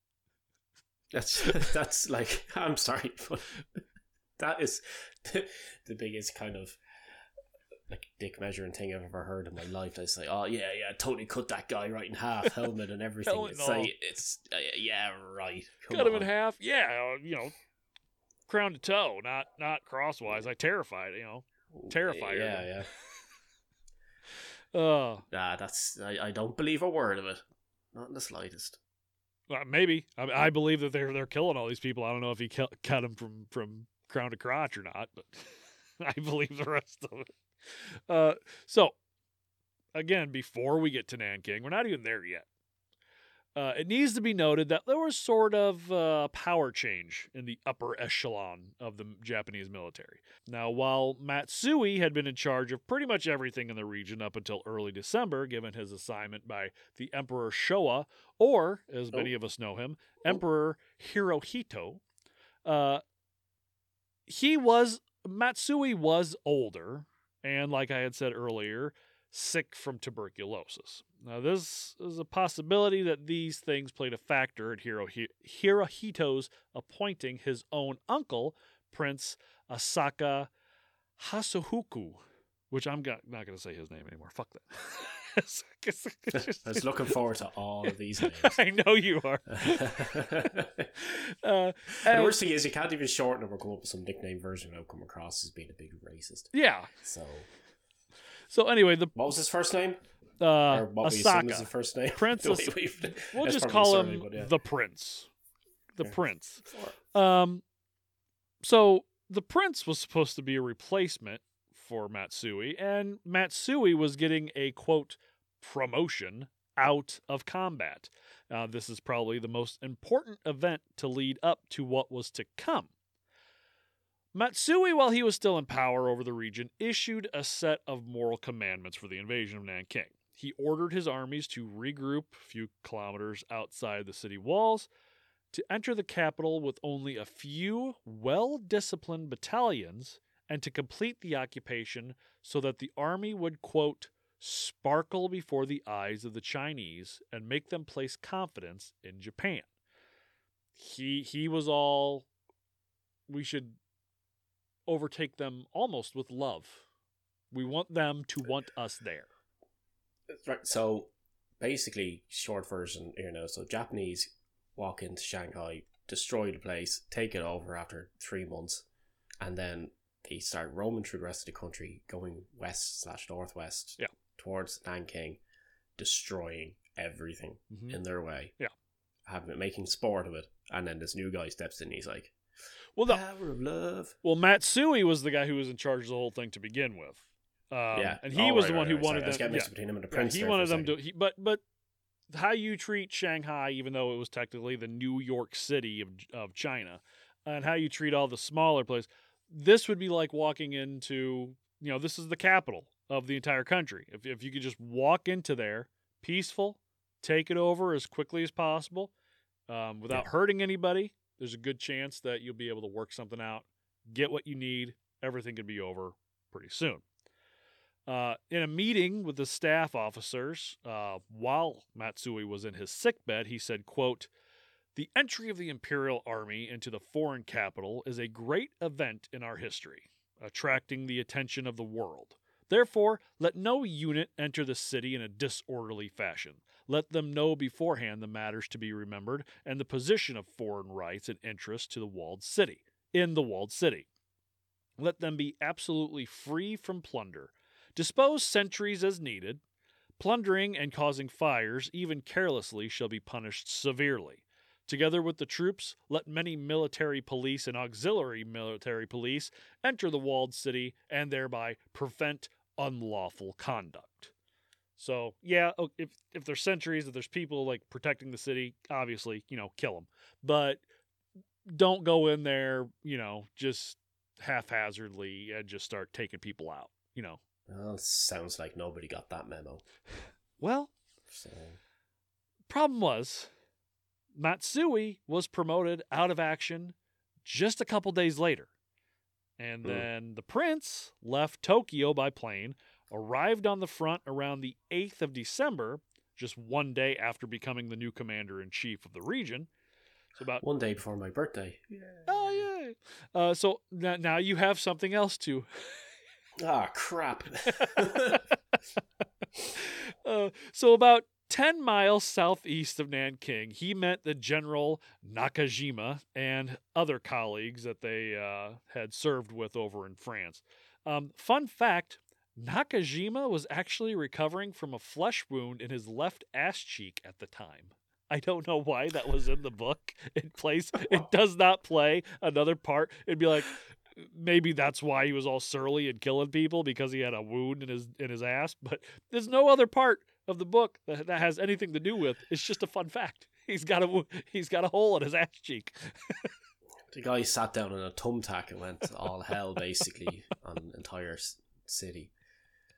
That's that's like I'm sorry, but that is the, the biggest kind of like dick measuring thing I've ever heard in my life. It's like, oh yeah, yeah, totally cut that guy right in half, helmet and everything. Helmet it's like it's uh, yeah, right. Come Cut him in half. Yeah, uh, you know, crown to toe, not not crosswise. I terrified, you know. Terrifier. Yeah, yeah. Uh, Nah, that's I, I don't believe a word of it. Not in the slightest. Uh, maybe. I, I believe that they're they're killing all these people. I don't know if he cut them from from crown to crotch or not, but I believe the rest of it. Uh, so again, before we get to Nanking, we're not even there yet. Uh, it needs to be noted that there was sort of uh, power change in the upper echelon of the Japanese military. Now, while Matsui had been in charge of pretty much everything in the region up until early December, given his assignment by the Emperor Showa, or as many of us know him, Emperor Hirohito, uh, he was Matsui was older, and like I had said earlier, sick from tuberculosis. Now, this is a possibility that these things played a factor in Hirohi- Hirohito's appointing his own uncle, Prince Asaka Yasuhiko, which I'm not going to say his name anymore. Fuck that. I was looking forward to all of these names. I know you are. the Uh, and- worst thing is you can't even shorten them or come up with some nickname version without come across as being a big racist. yeah. So So anyway, the What was his first name? uh, or what we assume is Asaka. the first name? Prince We- As- we've- We'll just call him surname, yeah. the Prince. The Yeah. Prince. Um, so the Prince was supposed to be a replacement for Matsui, and Matsui was getting a quote promotion out of combat. Uh, this is probably the most important event to lead up to what was to come. Matsui, while he was still in power over the region, issued a set of moral commandments for the invasion of Nanking. He ordered his armies to regroup a few kilometers outside the city walls, to enter the capital with only a few well disciplined battalions, and to complete the occupation so that the army would, quote, sparkle before the eyes of the Chinese and make them place confidence in Japan. He he was all we should overtake them almost with love. We want them to want us there. Right. So basically, short version you know, So Japanese walk into Shanghai, destroy the place, take it over after three months, and then they start roaming through the rest of the country, going west slash northwest, Yeah. towards Nanking, destroying everything mm-hmm. in their way. Yeah. having making sport of it, and then this new guy steps in. He's like, Well, the, "Power of love." well, Matsui was the guy who was in charge of the whole thing to begin with. Um, yeah, and he Oh, was right, the right, one who right, wanted sorry, I was them. yeah. mixed between him and the Yeah, prince. he there for a wanted them to. He, but but how you treat Shanghai, even though it was technically the New York City of of China, and how you treat all the smaller places, this would be like walking into you know this is the capital of the entire country. If if you could just walk into there, peaceful, take it over as quickly as possible, um, without Yeah. hurting anybody, there's a good chance that you'll be able to work something out, get what you need. Everything could be over pretty soon. Uh, in a meeting with the staff officers, uh, while Matsui was in his sickbed, he said, quote, The entry of the Imperial Army into the foreign capital is a great event in our history, attracting the attention of the world. Therefore, let no unit enter the city in a disorderly fashion. Let them know beforehand the matters to be remembered and the position of foreign rights and interests to the walled city, in the walled city. Let them be absolutely free from plunder. Dispose sentries as needed. Plundering and causing fires, even carelessly, shall be punished severely. Together with the troops, let many military police and auxiliary military police enter the walled city and thereby prevent unlawful conduct. So, yeah, if if there's sentries, if there's people like protecting the city, obviously, you know, kill them. But don't go in there, you know, just haphazardly and just start taking people out, you know. Well, sounds like nobody got that memo. Well, So problem was Matsui was promoted out of action just a couple days later. And Hmm. then the prince left Tokyo by plane, arrived on the front around the 8th of December, just one day after becoming the new commander in chief of the region. So about one day before my birthday. oh yeah. Uh, so now, now you have something else to Ah, crap. uh, so about 10 miles southeast of Nanking, he met the General Nakajima and other colleagues that they uh, had served with over in France. Um, fun fact Nakajima was actually recovering from a flesh wound in his left ass cheek at the time. I don't know why that was in the book. It plays. It does not play another part. It'd be like maybe that's why he was all surly and killing people because he had a wound in his in his ass. But there's no other part of the book that, that has anything to do with. It's just a fun fact. He's got a he's got a hole in his ass cheek. the guy sat down on a thumbtack and went all hell, basically, on an entire city.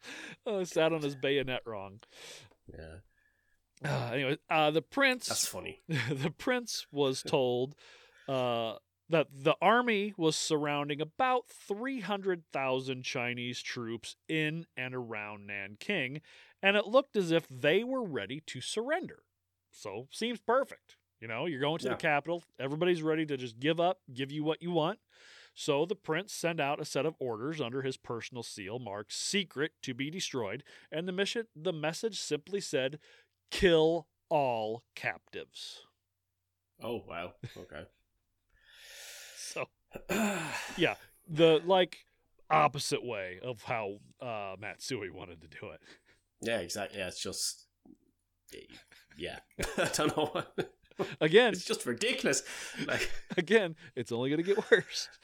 Oh, sat on his bayonet wrong. Yeah, Uh, anyway, uh, the prince. that's funny. the prince was told uh, that the army was surrounding about 300,000 Chinese troops in and around Nanking, and it looked as if they were ready to surrender. So, seems perfect. You know, you're going to Yeah. the capital, everybody's ready to just give up, give you what you want. So the prince sent out a set of orders under his personal seal marked secret to be destroyed, and the mission the message simply said kill all captives. Oh wow. Okay. So yeah, the like opposite way of how uh, Matsui wanted to do it. Yeah, exactly. Yeah, it's just. Yeah. I don't know. what- Again, It's just ridiculous. Like, again, it's only going to get worse.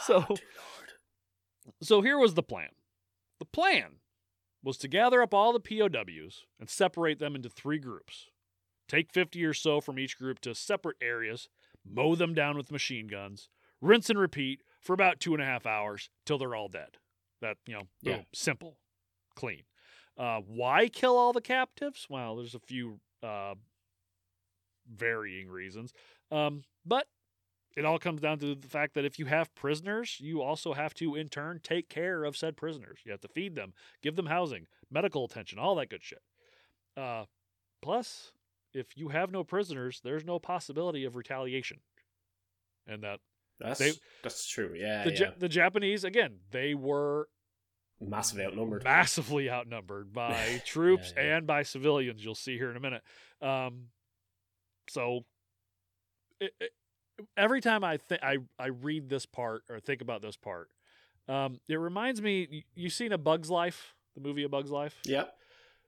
So- Oh. So here was the plan. The plan was to gather up all the POWs and separate them into three groups. Take 50 or so from each group to separate areas, mow them down with machine guns, rinse and repeat for about two and a half hours till they're all dead. That, you know, Yeah. boom, simple, clean. Uh, why kill all the captives? Well, there's a few uh, varying reasons. Um, but it all comes down to the fact that if you have prisoners, you also have to, in turn, take care of said prisoners. You have to feed them, give them housing, medical attention, all that good shit. Uh, plus, if you have no prisoners, there's no possibility of retaliation. And that That's, They- that's true. Yeah. the, yeah. The Japanese, again, they were Massively outnumbered. massively outnumbered by troops Yeah, yeah. and by civilians. You'll see here in a minute. Um, so it, it, every time I think I I read this part or think about this part, um, it reminds me. You, seen a Bug's Life, the movie A Bug's Life? Yep.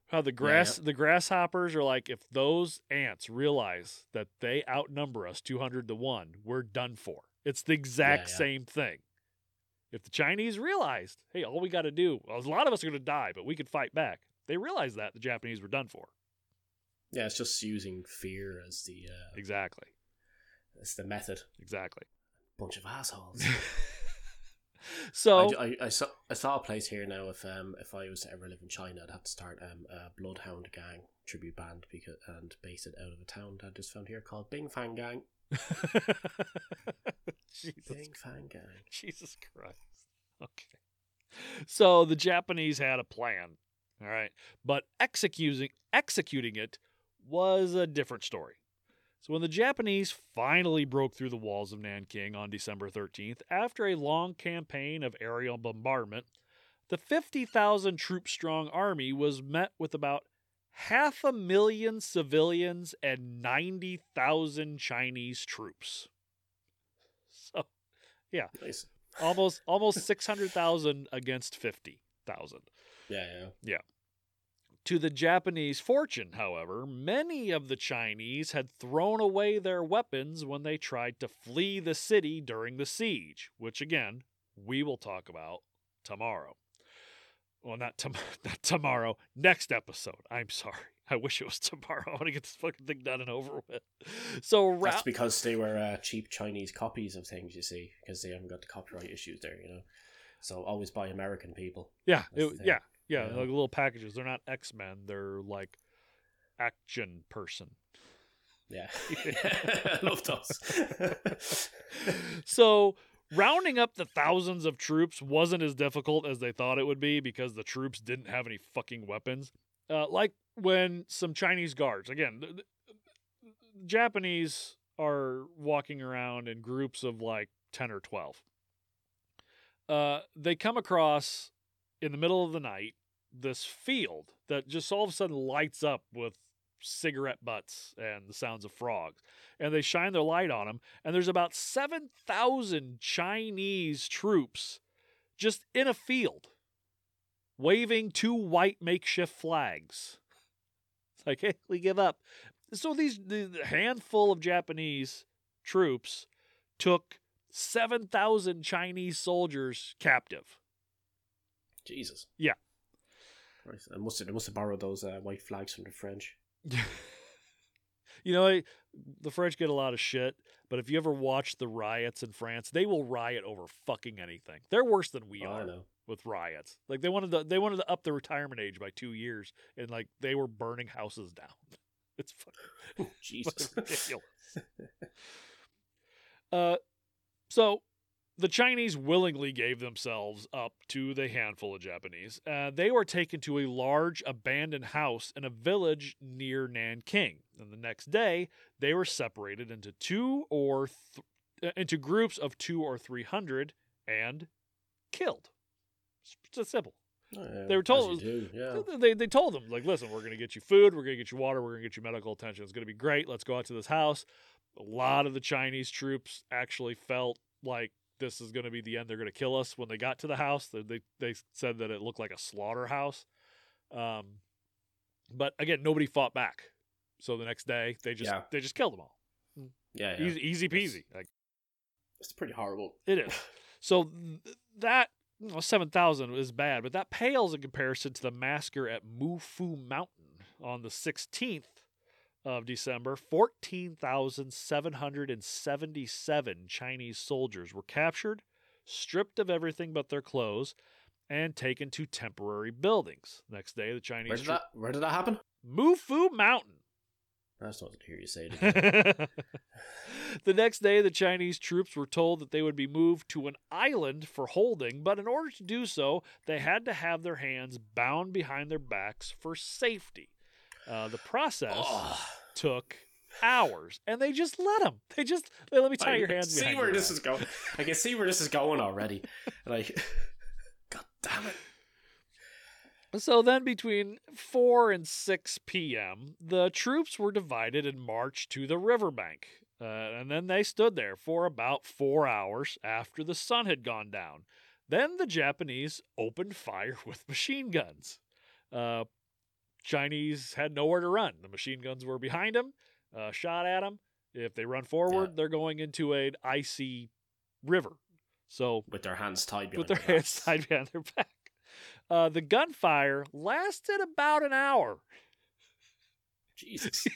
How the grass the grasshoppers are like if those ants realize that they outnumber us two hundred to one, we're done for. It's the exact yeah. same thing. If the Chinese realized, hey, all we got to do, well, a lot of us are going to die, but we could fight back. They realized that the Japanese were done for. Yeah, it's just using fear as the uh, Exactly. It's the method. Exactly. Bunch of assholes. so I, I, I saw I saw a place here now. If um if I was to ever live in China, I'd have to start um a Bloodhound Gang tribute band because and base it out of a town that I just found here called Bing Fang Gang. Jesus, Bing Fang Gang. Jesus Christ. Okay. So the Japanese had a plan, all right, but executing executing it was a different story. So when the Japanese finally broke through the walls of Nanking on December 13th, after a long campaign of aerial bombardment, the 50,000 troop strong army was met with about half a million civilians and 90,000 Chinese troops. So Nice. almost almost 600,000 against 50,000. Yeah, Yeah, yeah. To the Japanese fortune, however, many of the Chinese had thrown away their weapons when they tried to flee the city during the siege, which again, we will talk about tomorrow. Well, not, tom- not tomorrow, next episode. I'm sorry. I wish it was tomorrow. I want to get this fucking thing done and over with. So, ra- That's because they were uh, cheap Chinese copies of things, you see, because they haven't got the copyright issues there, you know. So always buy American people. yeah, it- thing. Yeah, yeah, Yeah. like little packages. They're not X Men, they're like action person. Yeah, I love those. so rounding up the thousands of troops wasn't as difficult as they thought it would be because the troops didn't have any fucking weapons. Uh, like when some Chinese guards, again, the, the- the Japanese are walking around in groups of like 10 or 12. Uh, they come across in the middle of the night this field that just all of a sudden lights up with cigarette butts and the sounds of frogs. And they shine their light on them and there's about 7,000 Chinese troops just in a field waving two white makeshift flags. It's like, hey, we give up. So these the, handful of Japanese troops took 7,000 Chinese soldiers captive. Jesus. Yeah. Right. I must have, they must have borrowed those uh, white flags from the French. you know, the French get a lot of shit, but if you ever watch the riots in France, they will riot over fucking anything. They're worse than we Oh, are. With riots. Like they wanted to they wanted to up the retirement age by two years, and like they were burning houses down. It's fucking, Jesus. fucking ridiculous. uh, so the Chinese willingly gave themselves up to the handful of Japanese. Uh, they were taken to a large abandoned house in a village near Nanking, and the next day they were separated into two or th- uh, into groups of two or three hundred and killed. It's simple. Oh, yeah, They were told- yeah. They, they told them, like, listen, we're going to get you food, we're going to get you water, we're going to get you medical attention. It's going to be great. Let's go out to this house. A lot of the Chinese troops actually felt like this is going to be the end. They're going to kill us. When they got to the house, they they, they said that it looked like a slaughterhouse. Um, but again, nobody fought back. So the next day, they just Yeah. they just killed them all. Yeah, yeah. Easy, easy peasy. Like It's pretty horrible. it is. So th- that you know, seven thousand is bad, but that pales in comparison to the massacre at Mufu Mountain on the sixteenth of December. Fourteen thousand seven hundred and seventy-seven Chinese soldiers were captured, stripped of everything but their clothes, and taken to temporary buildings. Next day, the Chinese Where did that? Where did that happen? Mufu Mountain. I just wanted to hear you say it. Again. the next day, the Chinese troops were told that they would be moved to an island for holding, but in order to do so, they had to have their hands bound behind their backs for safety. Uh, the process Oh, took hours, and they just let them. They just they let me tie I your hands see where this back. is going. I can see where this is going already. Like, God damn it! So then, between 4 and 6 p.m., the troops were divided and marched to the riverbank. Uh, and then they stood there for about four hours after the sun had gone down. Then the Japanese opened fire with machine guns. Uh, Chinese had nowhere to run. The machine guns were behind them, uh, shot at them. If they run forward, Yeah. they're going into an icy river. So With their hands tied behind with their their hands tied behind their back. Uh, the gunfire lasted about an hour. Jesus.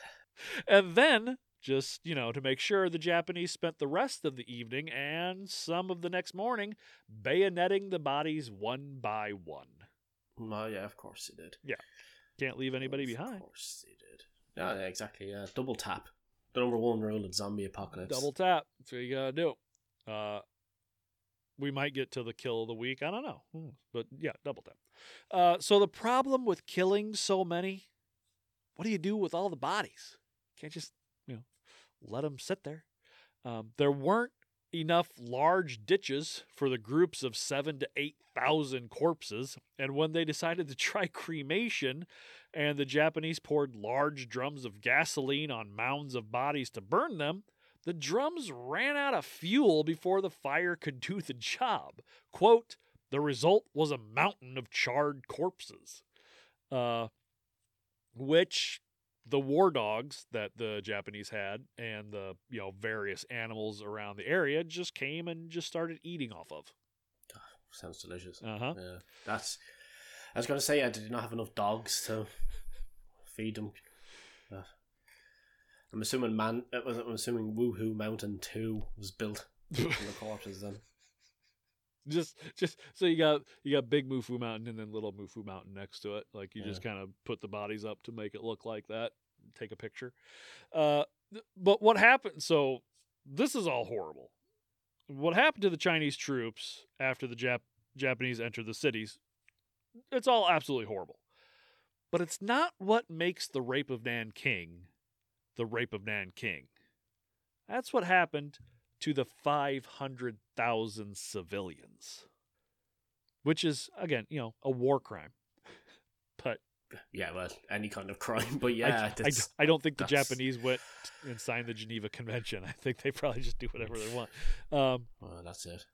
and then, just, you know, to make sure, the Japanese spent the rest of the evening and some of the next morning bayoneting the bodies one by one. Oh yeah, of course he did. Yeah. Can't leave anybody behind. Of course he did. Yeah, yeah, exactly. Yeah, double tap. The number one rule in zombie apocalypse. Double tap. That's what you gotta do. Uh, we might get to the kill of the week. I don't know. Hmm. But yeah, double tap. Uh, so the problem with killing so many, what do you do with all the bodies? Can't just, you know, let them sit there. Um, there weren't enough large ditches for the groups of seven to eight thousand corpses, and when they decided to try cremation, and the Japanese poured large drums of gasoline on mounds of bodies to burn them, the drums ran out of fuel before the fire could do the job. Quote, the result was a mountain of charred corpses. Uh, which the war dogs that the Japanese had and the you know various animals around the area just came and just started eating off of. Sounds delicious. Uh huh. Yeah, that's. I was going to say I did not have enough dogs to feed them. Uh, I'm assuming man. uh, I'm assuming Mufu Mountain Two was built from the corpses. Then just just so you got you got big Mufu Mountain and then little Mufu Mountain next to it. Like you just kind of put the bodies up to make it look like that. Take a picture. Uh, but what happened? So this is all horrible. What happened to the Chinese troops after the Jap- Japanese entered the cities? It's all absolutely horrible. But it's not what makes the rape of Nanking the rape of Nanking. That's what happened to the 500,000 civilians, which is, again, you know, a war crime. But yeah, well, any kind of crime. But yeah, I, that's- I don't think the that's- Japanese went and signed the Geneva Convention. I think they probably just do whatever they want. Um, well, that's it.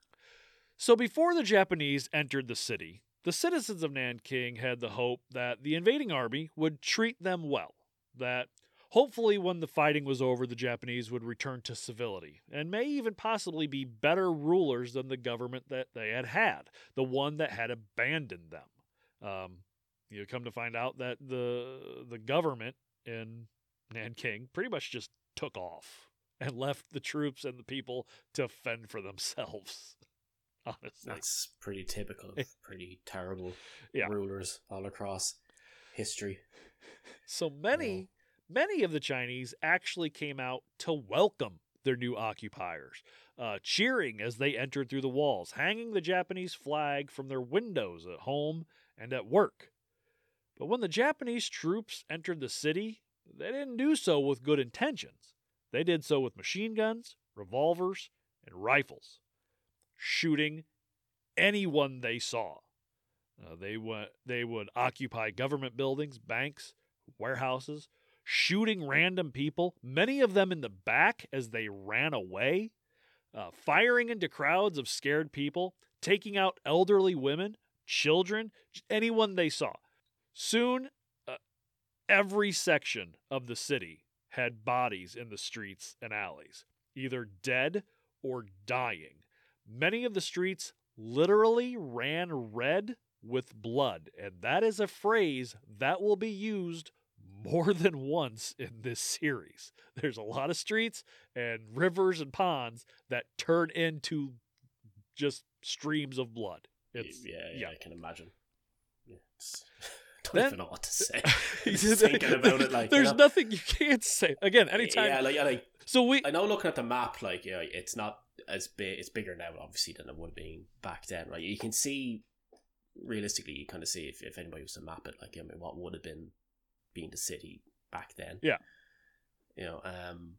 so before the Japanese entered the city, the citizens of Nanking had the hope that the invading army would treat them well, that hopefully when the fighting was over, the Japanese would return to civility and may even possibly be better rulers than the government that they had had, the one that had abandoned them. Um, you come to find out that the the government in Nanking pretty much just took off and left the troops and the people to fend for themselves. Honestly, That's pretty typical of pretty terrible Yeah. rulers all across history. So many, many of the Chinese actually came out to welcome their new occupiers, uh, cheering as they entered through the walls, hanging the Japanese flag from their windows at home and at work. But when the Japanese troops entered the city, they didn't do so with good intentions. They did so with machine guns, revolvers, and rifles, shooting anyone they saw. Uh, they went, they would occupy government buildings, banks, warehouses, shooting random people, many of them in the back as they ran away. uh, firing into crowds of scared people, taking out elderly women, children, anyone they saw. Soon, uh, every section of the city had bodies in the streets and alleys, either dead or dying. Many of the streets literally ran red with blood, and that is a phrase that will be used more than once in this series. There's a lot of streets and rivers and ponds that turn into just streams of blood. It's yeah, yeah, yeah. I can imagine. Yeah, don't Then- even know what to say. There's- Just thinking about it, like you there's know? nothing you can't say. Again, anytime. Yeah, like, yeah, like so we I know looking at the map, like yeah, it's not as big. It's bigger now, obviously, than it would have been back then. Right? You can see realistically, you kind of see if, if anybody was to map it, like I mean, what would have been being the city back then. Yeah. You know, um,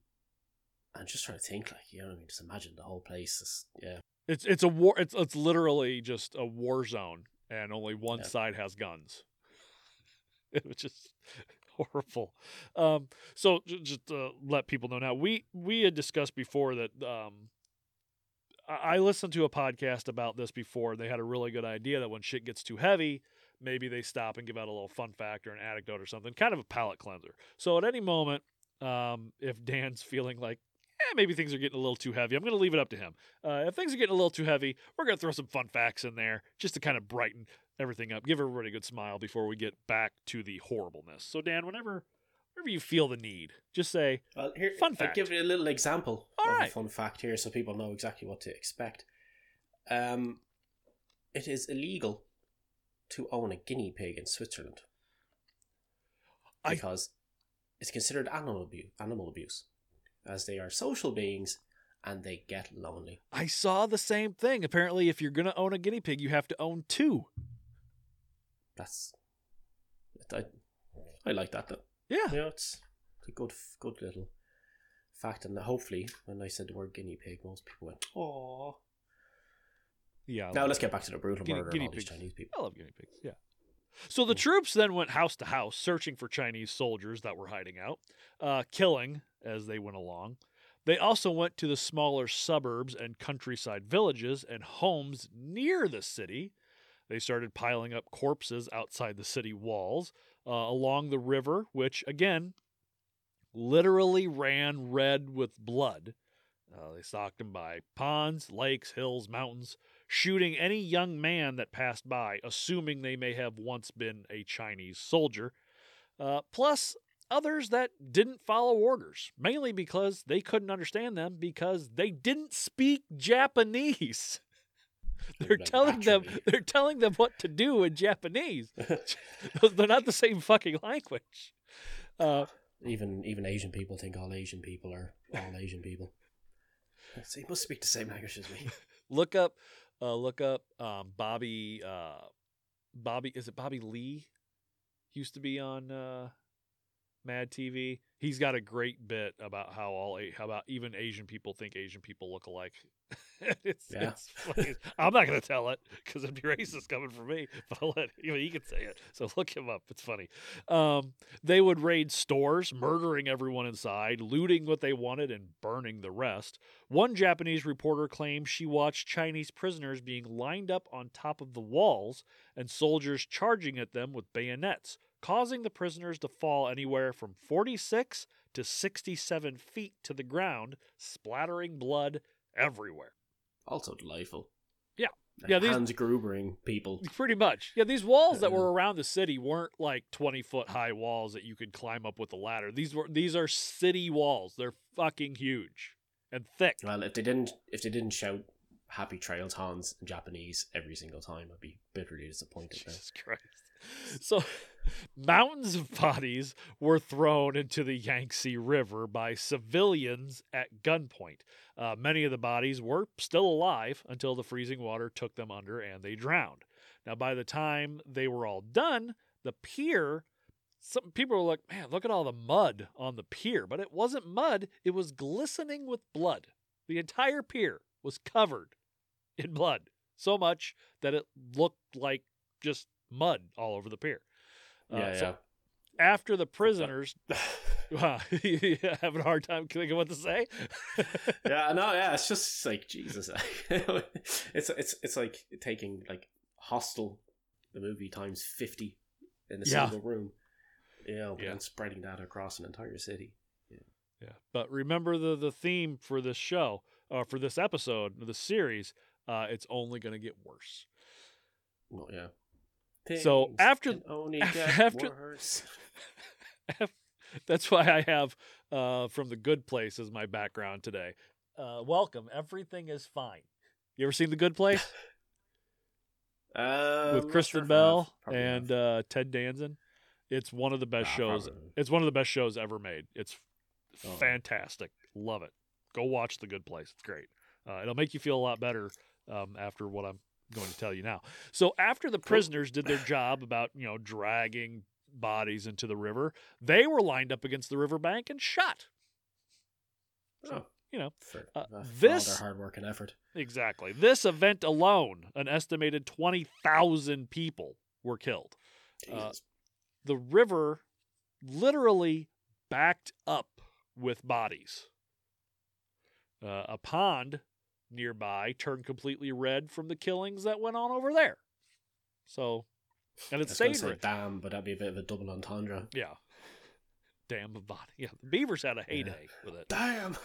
I'm just trying to think, like you know, what I mean, just imagine the whole place. Is, yeah, It's it's a war. It's it's literally just a war zone, and only one Yeah. side has guns. It was just horrible. Um, so just to let people know now, we we had discussed before that um, I I listened to a podcast about this before. They had a really good idea that when shit gets too heavy, maybe they stop and give out a little fun fact or an anecdote or something, kind of a palate cleanser. So at any moment, um, if Dan's feeling like eh, maybe things are getting a little too heavy, I'm going to leave it up to him. Uh, if things are getting a little too heavy, we're going to throw some fun facts in there just to kind of brighten everything up, give everybody a good smile before we get back to the horribleness. So Dan, whenever whenever you feel the need, just say, well, here, Fun I'll give you a little example All of right. a fun fact here, so people know exactly what to expect. Um, it is illegal to own a guinea pig in Switzerland I- because it's considered animal abuse, animal abuse, as they are social beings and they get lonely. I saw the same thing. Apparently, if you're going to own a guinea pig, you have to own two. That's I, I like that though. Yeah. You know, it's, it's a good, good little fact, and hopefully, when I said the word guinea pig, most people went, "Oh." Yeah. Now let's get back to the brutal Guinea- murder guinea of all these. Chinese people. I love guinea pigs. Yeah. So the troops then went house to house searching for Chinese soldiers that were hiding out, uh, killing as they went along. They also went to the smaller suburbs and countryside villages and homes near the city. They started piling up corpses outside the city walls, uh, along the river, which again literally ran red with blood. Uh, they stocked them by ponds, lakes, hills, mountains, shooting any young man that passed by, assuming they may have once been a Chinese soldier. Uh, plus, others that didn't follow orders, mainly because they couldn't understand them because they didn't speak Japanese. They're Like, telling them they're telling them what to do in Japanese. they're not the same fucking language. Uh, even even Asian people think all Asian people are all Asian people. So you must speak the same language as me. look up uh look up um bobby uh bobby is it bobby lee? Used to be on uh mad tv he's got a great bit about how all how about even asian people think asian people look alike it's, Yeah. it's i'm not gonna tell it because it'd be racist coming from me but i'll let you know he can say it. So look him up. It's funny. Um they would raid stores murdering everyone inside looting what they wanted and burning the rest. One Japanese reporter claimed she watched Chinese prisoners being lined up on top of the walls and soldiers charging at them with bayonets, causing the prisoners to fall anywhere from 46 to 67 feet to the ground, splattering blood everywhere. Also delightful. Yeah. Like Yeah, these- Hans Grubering people. Pretty much. Yeah, these walls that were around the city weren't like 20 foot high walls that you could climb up with a ladder. These were these are city walls. They're fucking huge and thick. Well, if they didn't if they didn't shout "Happy Trails Hans" in Japanese every single time, I'd be bitterly disappointed. Now. Jesus Christ. So, mountains of bodies were thrown into the Yangtze River by civilians at gunpoint. Uh, many of the bodies were still alive until the freezing water took them under and they drowned. Now, by the time they were all done, the pier, some people were like, man, look at all the mud on the pier. But it wasn't mud, it was glistening with blood. The entire pier was covered in blood, so much that it looked like just mud all over the pier. Uh, yeah, so after the prisoners, Wow, you having a hard time thinking what to say? yeah, no, yeah, it's just like Jesus. it's it's it's like taking like Hostel, the movie, times fifty in a Yeah. single room. You know, Yeah. and spreading that across an entire city. Yeah, yeah. but remember the the theme for this show, uh, for this episode, of the series. Uh, it's only going to get worse. Well, yeah. So, Things after- can only af- after- That's why I have uh, from the Good Place as my background today. Uh, welcome. Everything is fine. You ever seen the Good Place Uh, with Kristen sure Bell have. And uh, Ted Danson? It's one of the best Nah, shows. probably. It's one of the best shows ever made. It's Oh. fantastic. Love it. Go watch The Good Place. It's great. Uh, it'll make you feel a lot better um, after what I'm going to tell you now. So after the prisoners did their job about you know dragging bodies into the river, they were lined up against the riverbank and shot. Oh, You know for, uh, uh, for all this- their hard work and effort. exactly this event alone, an estimated twenty thousand people were killed. Uh, the river literally backed up with bodies. Uh, a pond nearby turned completely red from the killings that went on over there. So, and it's stayed red. damn, but that'd be a bit of a double entendre. Yeah. Damn the body. Yeah, the Beavers had a heyday with it. Damn.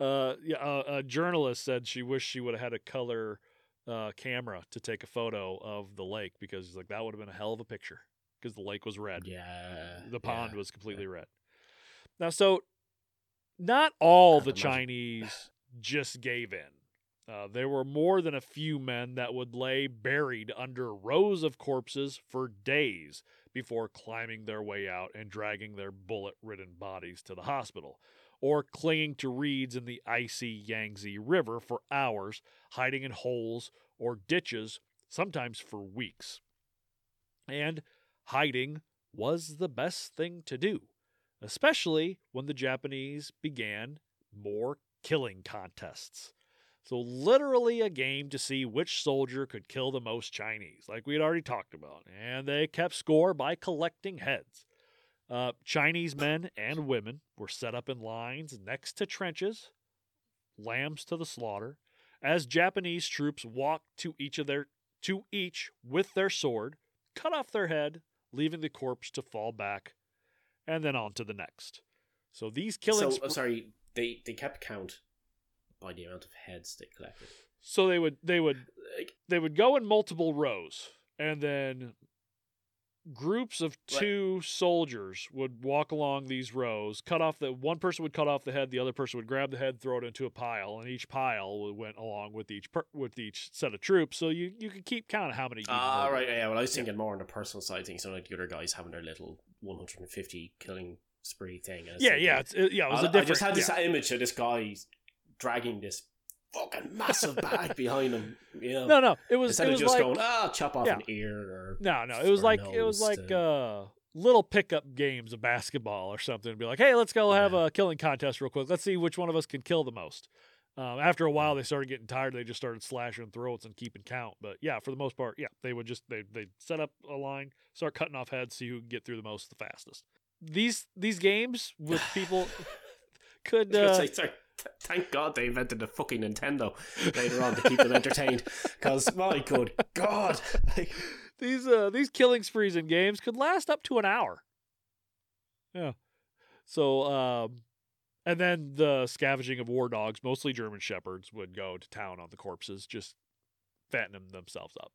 Uh, yeah, uh, a journalist said she wished she would have had a color uh, camera to take a photo of the lake because like that would have been a hell of a picture because the lake was red. Yeah. the pond yeah. was completely red. Now, so not all the imagine. Chinese just gave in. Uh, there were more than a few men that would lay buried under rows of corpses for days before climbing their way out and dragging their bullet ridden bodies to the hospital, or clinging to reeds in the icy Yangtze River for hours, hiding in holes or ditches, sometimes for weeks. And hiding was the best thing to do, especially when the Japanese began more killing contests. So, literally, a game to see which soldier could kill the most Chinese, like we had already talked about. And they kept score by collecting heads. Uh, Chinese men and women were set up in lines next to trenches, lambs to the slaughter, as Japanese troops walked to each of their to each with their sword, cut off their head, leaving the corpse to fall back, and then on to the next. So these killings. So, uh, sorry, they, they kept count by the amount of heads they collected. so they would they would Like, they would go in multiple rows, and then groups of two soldiers would walk along these rows. Cut off the one person would cut off the head, the other person would grab the head, throw it into a pile, and each pile went along with each per, with each set of troops. So you you could keep count of how many. ah, murdered. right, yeah. Well, I was thinking more on the personal side things, so like the other guys having their little 150 killing spree thing. Yeah, yeah, it's, it, yeah. It was I, a different. I just had this yeah. image of this guy dragging this fucking massive bag behind him. You know, No, no, it was instead it of was just like going, ah, chop off Yeah. an ear or no, no. It was like it was like to- uh little pickup games of basketball or something. Be like, hey, let's go have Yeah. a killing contest real quick. Let's see which one of us can kill the most. Um, after a while, they started getting tired. They just started slashing throats and keeping count. But yeah, for the most part, yeah, they would just they they set up a line, start cutting off heads, see who can get through the most the fastest. These these games with people could uh, thank God they invented the fucking Nintendo later on to keep them entertained. Because my good God, like, these uh these killing sprees in games could last up to an hour. Yeah. So um and then the scavenging of war dogs, mostly German shepherds, would go to town on the corpses, just fattening themselves up.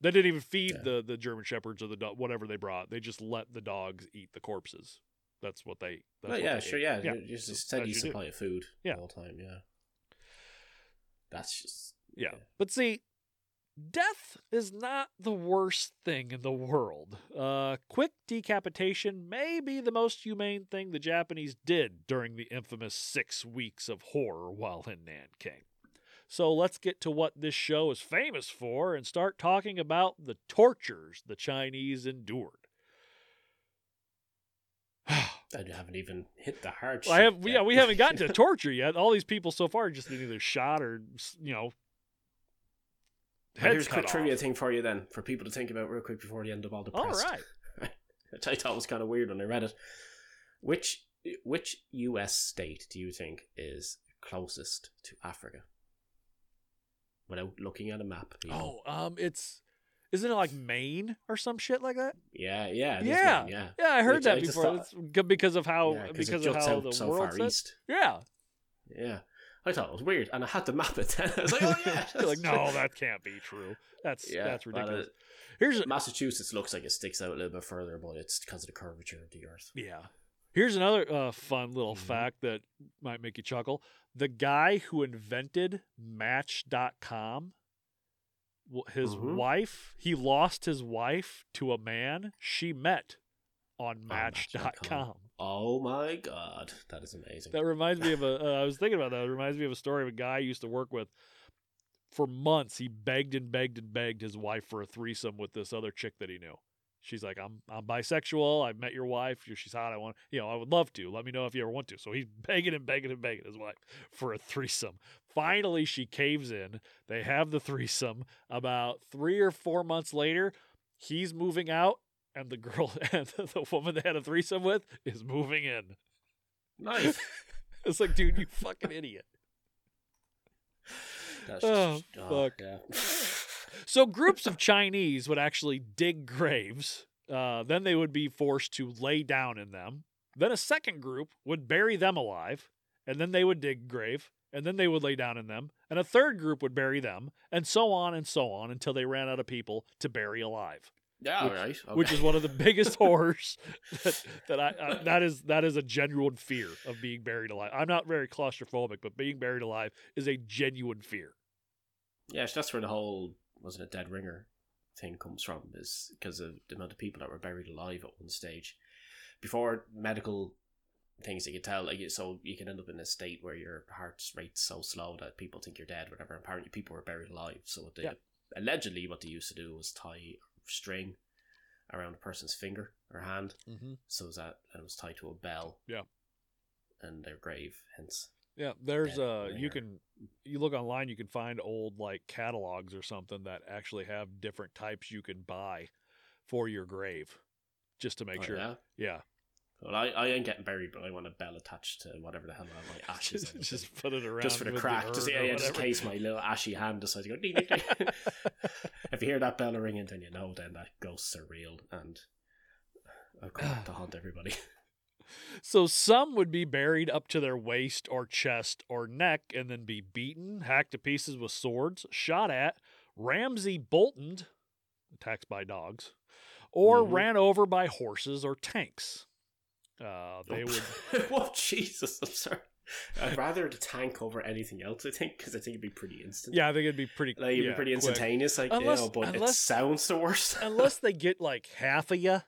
They didn't even feed Yeah. the the German shepherds or the do- whatever they brought. They just let the dogs eat the corpses. That's what they. That's well, what yeah, they sure, ate. yeah, yeah. just so steady you do. supply of food Yeah. all the time. Yeah, that's just Yeah. Yeah. But see, death is not the worst thing in the world. Uh, quick decapitation may be the most humane thing the Japanese did during the infamous six weeks of horror while in Nanking. So let's get to what this show is famous for and start talking about the tortures the Chinese endured. I haven't even hit the hard. I shit have, yeah, we haven't gotten to torture yet. All these people so far just been either shot or, you know, heads Here's a quick cut trivia thing for you then, for people to think about real quick before the end of all the All right. Which I thought was kind of weird when I read it. Which which U.S. state do you think is closest to Africa? Without looking at a map. you know. Oh, um, it's isn't it like Maine or some shit like that? yeah, yeah, Yeah. Maine, yeah. Yeah, I heard Which that I before. thought- It's because of how Yeah, 'cause because of how the so world far east. Yeah, Yeah, I thought it was weird, and I had to map it. Then I was like, oh yeah, like no, that can't be true. That's yeah, that's ridiculous. Here's Massachusetts looks like it sticks out a little bit further, but it's because of the curvature of the Earth. Yeah. Here's another uh, fun little Mhm. fact that might make you chuckle. The guy who invented Match.com, his Mhm. wife, he lost his wife to a man she met on Match.com. Match.com. Oh my god, that is amazing. That reminds me of a. Uh, I was thinking about that. It reminds me of a story of a guy I used to work with. For months, he begged and begged and begged his wife for a threesome with this other chick that he knew. She's like, "I'm I'm bisexual. I've met your wife. She's hot. I want you know. I would love to. Let me know if you ever want to." So he's begging and begging and begging his wife for a threesome. Finally, she caves in. They have the threesome. About three or four months later, he's moving out, and the girl and the woman they had a threesome with is moving in. nice. It's like, dude, you fucking idiot. That's Oh, oh, fuck. yeah. So groups of Chinese would actually dig graves. Uh, then they would be forced to lay down in them. Then a second group would bury them alive, and then they would dig a grave, and then they would lay down in them. And a third group would bury them, and so on and so on until they ran out of people to bury alive. Yeah, Which- right. Which is one of the biggest horrors that, that I uh, that is that is a genuine fear of being buried alive. I'm not very claustrophobic, but being buried alive is a genuine fear. Yeah, so that's where the whole wasn't it dead ringer thing comes from is because of the amount of people that were buried alive at one stage before medical things that you tell like so you can end up in a state where your heart rate's so slow that people think you're dead whatever apparently people were buried alive so what they Yeah. allegedly what they used to do was tie string around a person's finger or hand Mm-hmm. so that it was tied to a bell Yeah. and their grave hence Yeah, there's uh you can you look online you can find old like catalogs or something that actually have different types you can buy for your grave just to make Oh, sure. yeah? Yeah. well I, I ain't getting buried but I want a bell attached to whatever the hell my ashes just, just put it around just for the crack, just, yeah, yeah, just in case my little ashy hand decides to go ding, ding, ding. if you hear that bell ringing, then you know then that ghosts are real and I've come back to haunt everybody. So some would be buried up to their waist or chest or neck and then be beaten, hacked to pieces with swords, shot at, Ramsay Boltoned, attacked by dogs, or Mhm. ran over by horses or tanks. Uh, they would oh Jesus! I'm sorry. I'd rather the tank over anything else. I think because I think it'd be pretty instant. Yeah, I think it'd be pretty. like it'd yeah, be pretty quick. instantaneous. Like Unless- you know, but it unless- sounds the worst. Unless they get like half of you,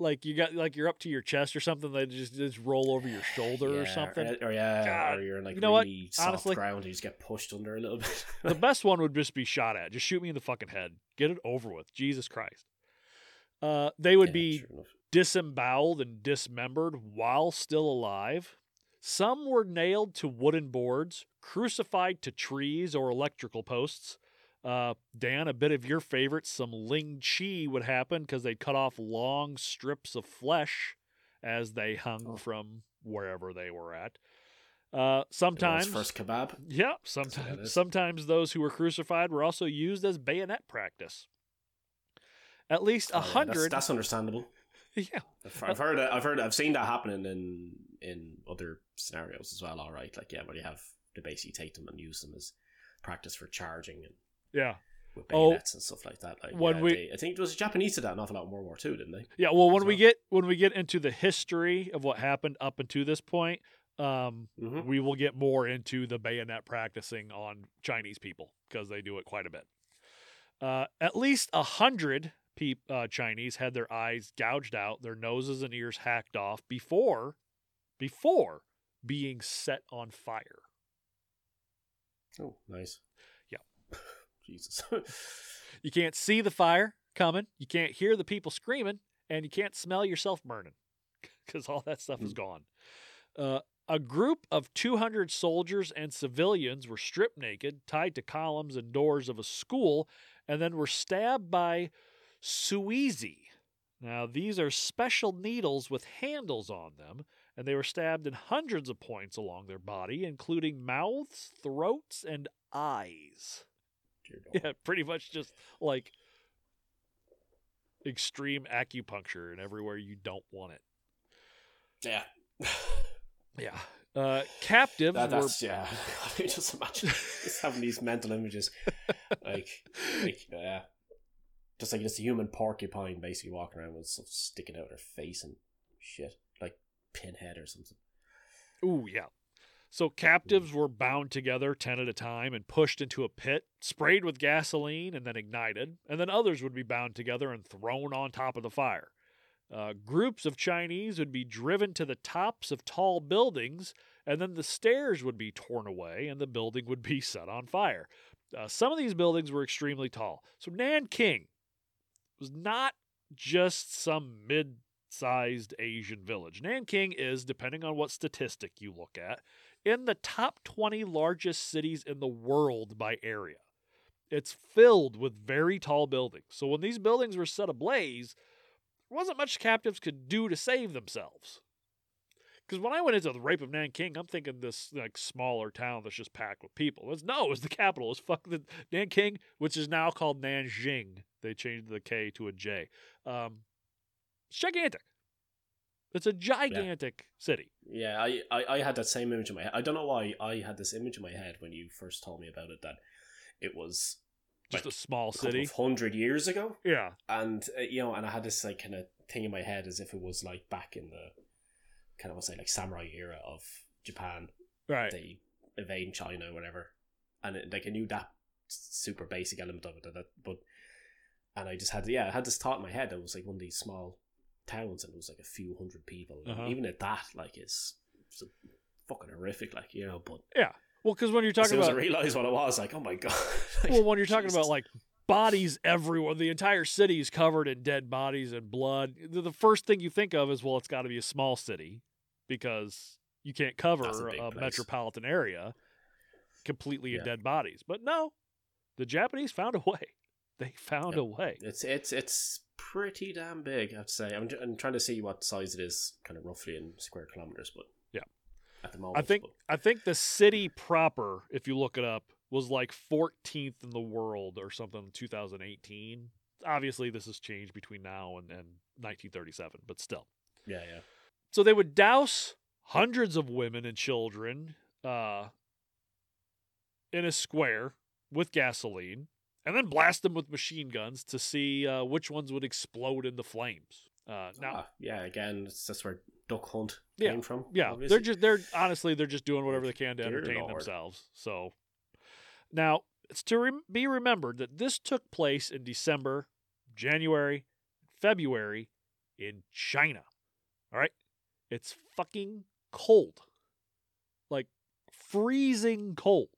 like you got like you're up to your chest or something. They just just roll over your shoulder or something. or, yeah, God, or you're in like you know what? really soft Honestly- ground. and You just get pushed under a little bit. the best one would just be shot at. Just shoot me in the fucking head. Get it over with. Jesus Christ. Uh, they would Yeah, be disemboweled and dismembered while still alive. Some were nailed to wooden boards, crucified to trees or electrical posts. Uh, Dan, a bit of your favorite, some Ling Chi would happen because they'd cut off long strips of flesh as they hung Oh. from wherever they were at. Uh, sometimes, first kebab. yeah, sometimes, sometimes those who were crucified were also used as bayonet practice. At least Oh, a yeah, that's- hundred, That's, understandable. yeah, I've, I've heard. I've heard. I've seen that happening in in other scenarios as well. All right, like yeah, where you have to basically take them and use them as practice for charging and yeah. with Oh, bayonets and stuff like that. Like when yeah, we- they- I think it was the Japanese did that an awful lot in World War Two, didn't they? Yeah, well, when we get when we get into the history of what happened up until this point, um, Mm-hmm. we will get more into the bayonet practicing on Chinese people because they do it quite a bit. Uh, at least a hundred peop- uh, Chinese had their eyes gouged out, their noses and ears hacked off before before being set on fire. Oh, nice. Jesus. You can't see the fire coming, you can't hear the people screaming, and you can't smell yourself burning because all that stuff is gone. Uh, a group of 200 soldiers and civilians were stripped naked, tied to columns and doors of a school, and then were stabbed by Suizi. Now, these are special needles with handles on them, and they were stabbed in hundreds of points along their body, including mouths, throats, and eyes. Yeah, pretty much just like extreme acupuncture and everywhere you don't want it. Yeah. Yeah. Uh, captives That, were yeah. I mean, just imagine just having these mental images, like, like yeah, just like just a human porcupine basically walking around with stuff sticking out her face and shit, like pinhead or something. Ooh, yeah. So captives were bound together 10 at a time and pushed into a pit, sprayed with gasoline, and then ignited. And then others would be bound together and thrown on top of the fire. Uh, groups of Chinese would be driven to the tops of tall buildings, and then the stairs would be torn away and the building would be set on fire. Uh, some of these buildings were extremely tall. So Nanking was not just some mid sized Asian village. Nanking is, depending on what statistic you look at, in the top 20 largest cities in the world by area. It's filled with very tall buildings. So when these buildings were set ablaze, there wasn't much captives could do to save themselves. Because when I went into the rape of Nanking, I'm thinking this like smaller town that's just packed with people. It's no, it's the capital. It's fucking Nanking, which is now called Nanjing. They changed the K to a J. Um, it's gigantic. It's a gigantic city. Yeah, I, I, I had that same image in my head. I don't know why I had this image in my head when you first told me about it that it was Just Like, a small city. hundred years ago, Yeah. and uh, you know, and I had this like kind of thing in my head as if it was like back in the kind of I say like samurai era of Japan. Right. They invade China, or whatever, and it, like I knew that super basic element of it, that, but and I just had yeah, I had this thought in my head that it was like one of these small towns, and it was like a few hundred people. Uh-huh. Even at that, like, it's, it's fucking horrific, like you know. But yeah, Well, because when you're talking as I about realized what it was, like, oh my god. Like, well, when you're talking about like bodies everywhere, the entire city is covered in dead bodies and blood. The, the first thing you think of is, well, it's got to be a small city because you can't cover a a, metropolitan area completely in dead bodies. But no, the Japanese found a way. They found a way. It's it's it's pretty damn big. I have to say. I'm, I'm trying to see what size it is, kind of roughly in square kilometers, but Yeah. at the moment, I think but- I think the city proper, if you look it up, was like 14th in the world or something in 2018. Obviously, this has changed between now and, and 1937, but still. yeah, yeah. So they would douse hundreds of women and children uh, in a square with gasoline and then blast them with machine guns to see uh, which ones would explode into flames. Uh, now, Ah, yeah, again, it's that's where Duck Hunt Yeah, came from. yeah, obviously. they're just they're honestly they're just doing whatever they can to entertain themselves. So now it's to rem- be remembered that this took place in December, January, February in China. All right, it's fucking cold, like freezing cold.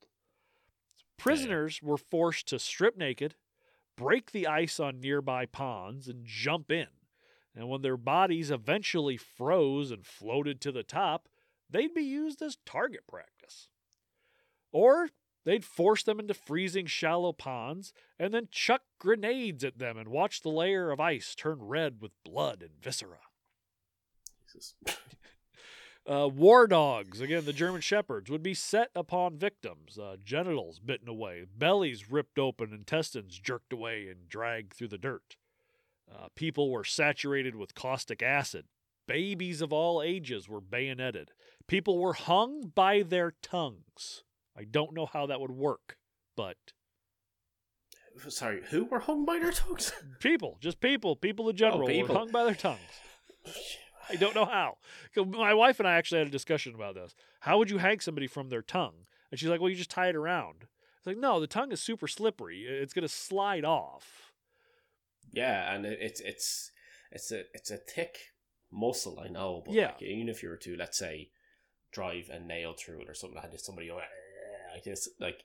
Prisoners were forced to strip naked, break the ice on nearby ponds, and jump in. And when their bodies eventually froze and floated to the top, they'd be used as target practice. Or they'd force them into freezing shallow ponds and then chuck grenades at them and watch the layer of ice turn red with blood and viscera. Jesus. Uh, war dogs, again, the German shepherds, would be set upon victims, uh, genitals bitten away, bellies ripped open, intestines jerked away and dragged through the dirt. Uh, people were saturated with caustic acid. Babies of all ages were bayoneted. People were hung by their tongues. I don't know how that would work, but Sorry, who were hung by their tongues? people, just people, people in general, were people. hung by their tongues. I don't know how. My wife and I actually had a discussion about this. How would you hang somebody from their tongue? And she's like, well, you just tie it around. It's like, no, the tongue is super slippery. It's going to slide off. yeah, and it's it's it's a it's a thick muscle, I know, but Yeah. like, even if you were to let's say drive a nail through it or something, had somebody go like this, like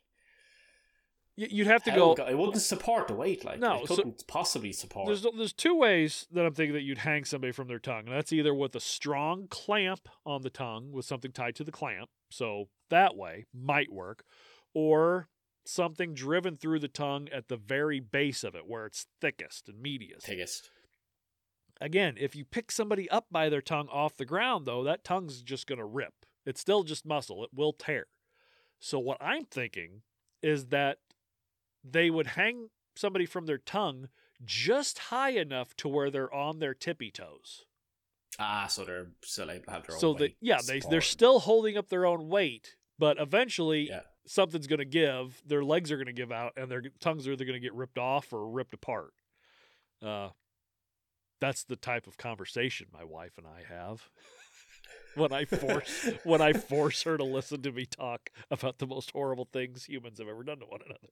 You'd have to go. it wouldn't support the weight, like No, it couldn't possibly support. There's, there's two ways that I'm thinking that you'd hang somebody from their tongue. And that's either with a strong clamp on the tongue with something tied to the clamp. So that way might work. Or something driven through the tongue at the very base of it where it's thickest and meatiest. Thickest. Again, if you pick somebody up by their tongue off the ground, though, that tongue's just going to rip. It's still just muscle, it will tear. So, what I'm thinking is that they would hang somebody from their tongue just high enough to where they're on their tippy toes. Ah, so they're still able to have their own So that yeah, they they're still holding up their own weight, but eventually Yeah. something's going to give. Their legs are going to give out, and their tongues are either going to get ripped off or ripped apart. Uh, that's the type of conversation my wife and I have when I force when I force her to listen to me talk about the most horrible things humans have ever done to one another.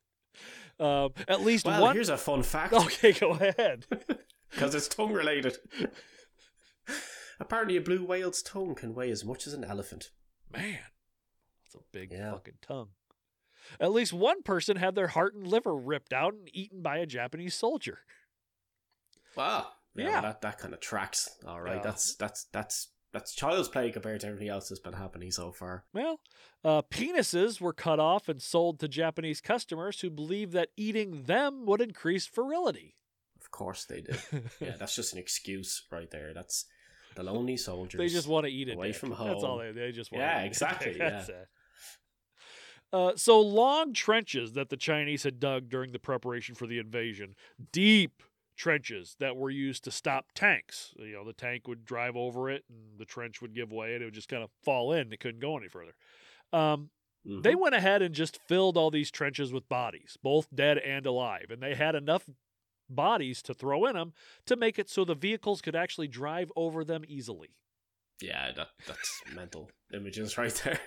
Um, at least Well, one. here's a fun fact Okay, go ahead. because it's tongue related. Apparently, a blue whale's tongue can weigh as much as an elephant. Man, that's a big Yeah. fucking tongue. At least one person had their heart and liver ripped out and eaten by a Japanese soldier. Wow. Yeah, Yeah. that, that kind of tracks. All right, Yeah. that's that's that's that's child's play compared to everything else that's been happening so far. Well, uh, penises were cut off and sold to Japanese customers who believed that eating them would increase virility. Of course they did. yeah, that's just an excuse right there. That's the lonely soldiers. they just want to eat it away from home. That's all they. They just want. Yeah, to eat a exactly, dick. yeah. Uh, so long trenches that the Chinese had dug during the preparation for the invasion, deep trenches that were used to stop tanks. You know, the tank would drive over it, and the trench would give way, and it would just kind of fall in. It couldn't go any further. Um, Mhm. They went ahead and just filled all these trenches with bodies, both dead and alive, and they had enough bodies to throw in them to make it so the vehicles could actually drive over them easily. yeah, that that's mental images right there.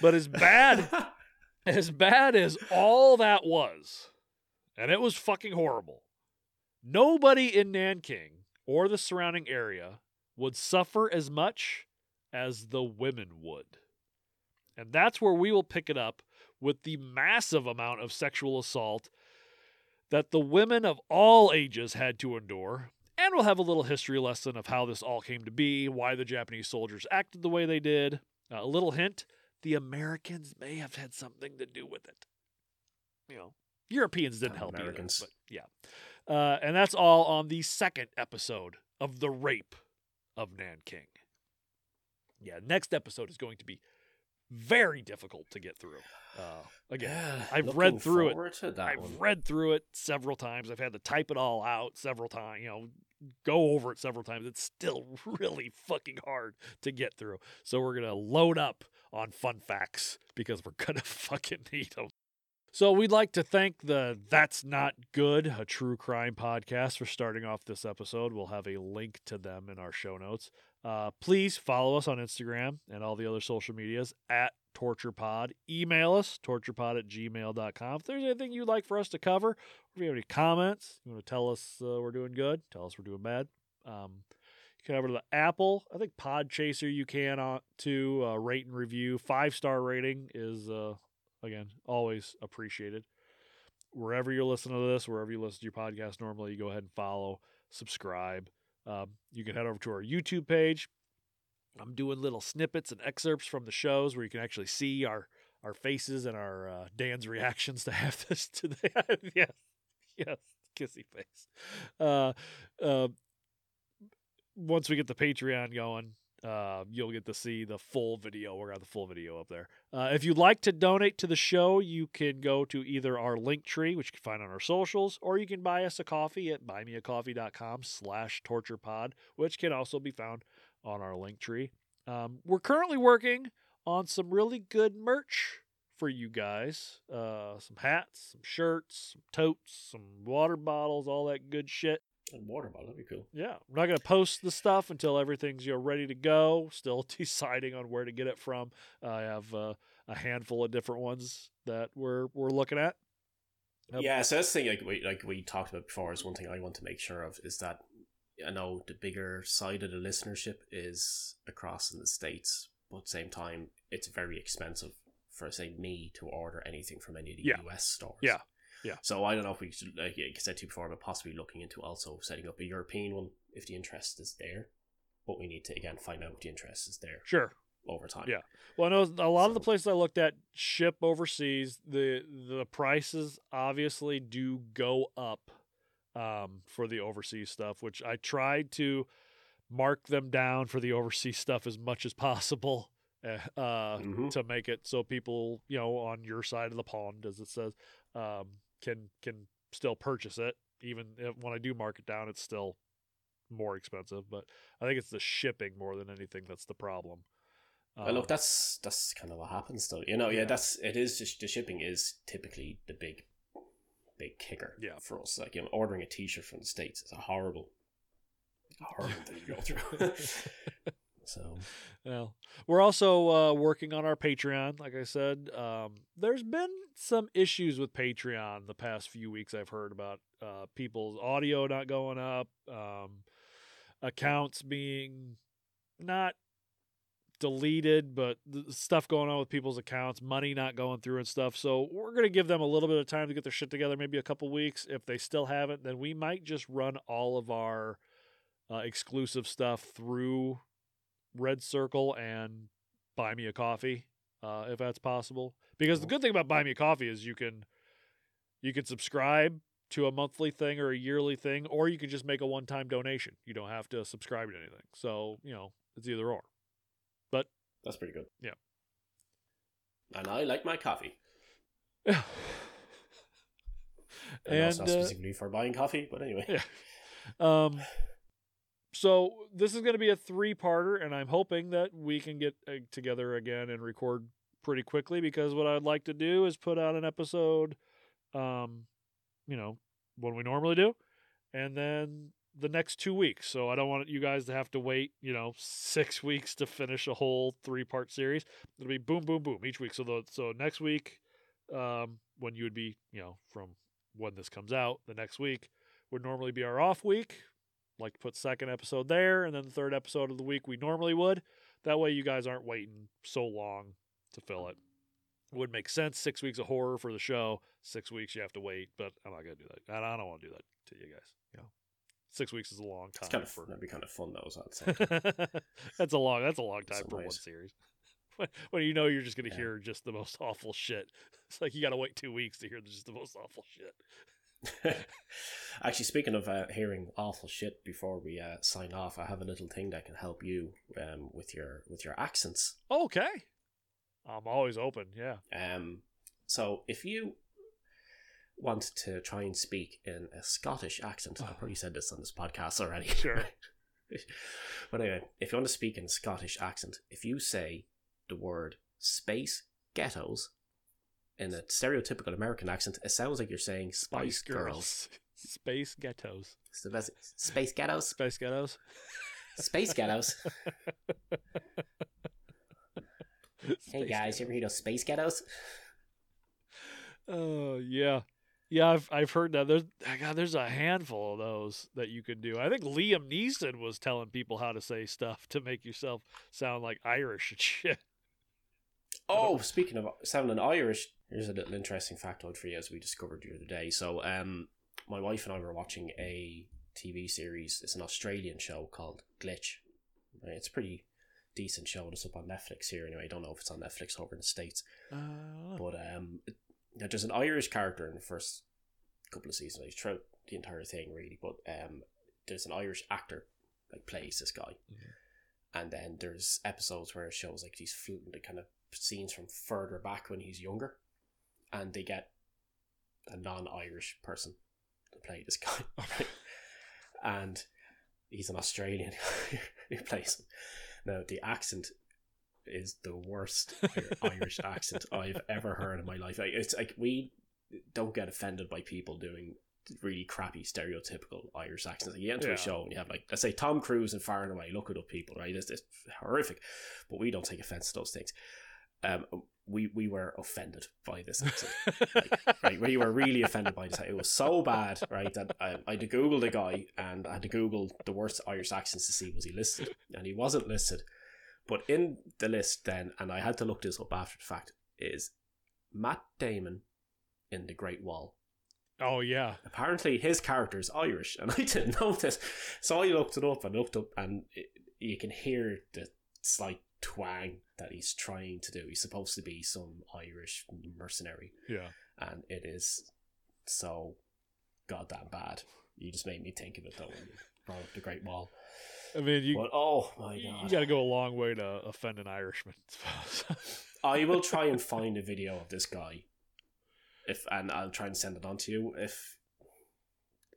But as bad as bad as all that was, and it was fucking horrible, nobody in Nanking or the surrounding area would suffer as much as the women would. And that's where we will pick it up with the massive amount of sexual assault that the women of all ages had to endure. And we'll have a little history lesson of how this all came to be, why the Japanese soldiers acted the way they did. Uh, a little hint the Americans may have had something to do with it. You know, Europeans didn't help Americans. either. But yeah. Uh, and that's all on the second episode of The Rape of Nanking. Yeah, next episode is going to be very difficult to get through. Uh, again, Yeah, I've read through it. I've one. read through it several times. I've had to type it all out several times, you know, go over it several times. It's still really fucking hard to get through. So we're going to load up on fun facts because we're going to fucking need them. So we'd like to thank the That's Not Good, a true crime podcast, for starting off this episode. We'll have a link to them in our show notes. Uh, please follow us on Instagram and all the other social medias at TorturePod. Email us, torturepod at gmail.com. If there's anything you'd like for us to cover, if you have any comments, you want to tell us uh, we're doing good, tell us we're doing bad. Um, you can over to the Apple, I think Podchaser you can uh, to uh, rate and review. Five star rating is, uh, again, always appreciated. Wherever you're listening to this, wherever you listen to your podcast normally, you go ahead and follow, subscribe. Um, you can head over to our YouTube page. I'm doing little snippets and excerpts from the shows where you can actually see our our faces and our uh, Dan's reactions to have this today. yes, yes, kissy face. Uh, uh, once we get the Patreon going, uh, you'll get to see the full video. We're got the full video up there. Uh, if you'd like to donate to the show, you can go to either our link tree, which you can find on our socials, or you can buy us a coffee at buymeacoffee.com slash torturepod, which can also be found on our link tree. Um, we're currently working on some really good merch for you guys. Uh, some hats, some shirts, some totes, some water bottles, all that good shit. And water bottle, that'd be cool. Yeah, I'm not gonna post the stuff until everything's you know ready to go. Still deciding on where to get it from. I have uh, a handful of different ones that we're we're looking at. Yep. Yeah, so that's the thing like we like we talked about before is one thing I want to make sure of is that I know the bigger side of the listenership is across in the States, but at the same time it's very expensive for say me to order anything from any of the Yeah. US stores. Yeah. Yeah. So I don't know if we should like I said to you before, but possibly looking into also setting up a European one if the interest is there. But we need to again find out if the interest is there Sure. over time. Yeah. Well, I know a lot of the places I looked at ship overseas. The the prices obviously do go up um, for the overseas stuff, which I tried to mark them down for the overseas stuff as much as possible uh, uh, Mhm. to make it so people, you know, on your side of the pond, as it says, um, can can still purchase it. Even if, when I do mark it down, it's still more expensive. But I think it's the shipping more than anything that's the problem. Well, look, Um, that's that's kind of what happens, though. You know, yeah, Yeah. that's it is. Just, the shipping is typically the big, big kicker. Yeah. for us, like you know, ordering a T-shirt from the states is a horrible, horrible thing to go through. so Well, we're also uh, working on our Patreon. Like I said, um, there's been some issues with Patreon the past few weeks. I've heard about uh, people's audio not going up, um, accounts being not deleted, but stuff going on with people's accounts, money not going through and stuff. So we're gonna give them a little bit of time to get their shit together. Maybe a couple weeks. If they still haven't, then we might just run all of our uh, exclusive stuff through Red Circle and buy me a coffee, uh, if that's possible. Because the good thing about buy me a coffee is you can you can subscribe to a monthly thing or a yearly thing, or you can just make a one time donation. You don't have to subscribe to anything. So, you know, it's either or. But that's pretty good. Yeah. and I like my coffee. and And, also not uh, specifically for buying coffee, but anyway. Yeah. Um, so this is going to be a three-parter, and I'm hoping that we can get uh, together again and record pretty quickly. Because what I'd like to do is put out an episode, um, you know, when we normally do, and then the next two weeks. So I don't want you guys to have to wait, you know, six weeks to finish a whole three-part series. It'll be boom, boom, boom each week. So the so next week, um, when you would be, you know, from when this comes out, the next week would normally be our off week. Like to put second episode there, and then the third episode of the week we normally would. That way, you guys aren't waiting so long to fill it. It would make sense. Six weeks of horror for the show. Six weeks you have to wait, but I'm not gonna do that. I don't want to do that to you guys. You know, six weeks is a long time It's kind of for. that'd be kind of fun though. So that's a long. That's a long time for one series. When- you know you're just gonna Yeah. hear just the most awful shit. It's like you got to wait two weeks to hear just the most awful shit. Actually, speaking of uh, hearing awful shit before we uh, sign off, I have a little thing that can help you um, with your with your accents. Okay. I'm always open. Yeah. Um, so if you want to try and speak in a Scottish accent, I've probably said this on this podcast already. Sure. but anyway, if you want to speak in a Scottish accent, if you say the word space ghettos in a stereotypical American accent, it sounds like you're saying Spice, Girls. Space ghettos. The best. Space ghettos. Space ghettos. Space ghettos. hey Space guys, you ever hear those space ghettos? Oh yeah, yeah. I've I've heard that. There's ah, God, there's a handful of those that you could do. I think Liam Neeson was telling people how to say stuff to make yourself sound like Irish and shit. Oh, speaking of sounding Irish, here's a little interesting factoid for you as we discovered the other day. So, um, my wife and I were watching a TV series. It's an Australian show called Glitch. It's a pretty decent show. It's up on Netflix here anyway. I don't know if it's on Netflix over in the States. Uh, But um, it- there's an Irish character in the first couple of seasons, like throughout the entire thing, really. But um, there's an Irish actor like plays this guy, and then there's episodes where it shows like these fl- the kind of scenes from further back when he's younger, and they get a non-Irish person to play this guy, right? and he's an Australian who plays him. Now the accent is the worst Irish accent I've ever heard in my life. It's like we don't get offended by people doing really crappy stereotypical Irish accents. Like, you get into Yeah. a show and you have like let's say Tom Cruise and Far and Away, look it up, people, right? It's, it's horrific, but we don't take offense to those things. Um, we we were offended by this accent right? we were really offended by this. It was so bad, right? That I, I had to Google the guy and I had to Google the worst Irish accents to see was he listed, and he wasn't listed. But in the list, then, and I had to look this up after the fact, is Matt Damon in The Great Wall. oh yeah. Apparently, his character is Irish, and I didn't know this. So I looked it up and looked up, and it, you can hear the slight twang that he's trying to do. He's supposed to be some Irish mercenary Yeah. and it is so goddamn bad. You just made me think of it though when you brought up the Great Wall. I mean, you But oh my god! you, got to go a long way to offend an Irishman. I will try and find a video of this guy. If and I'll try and send it on to you if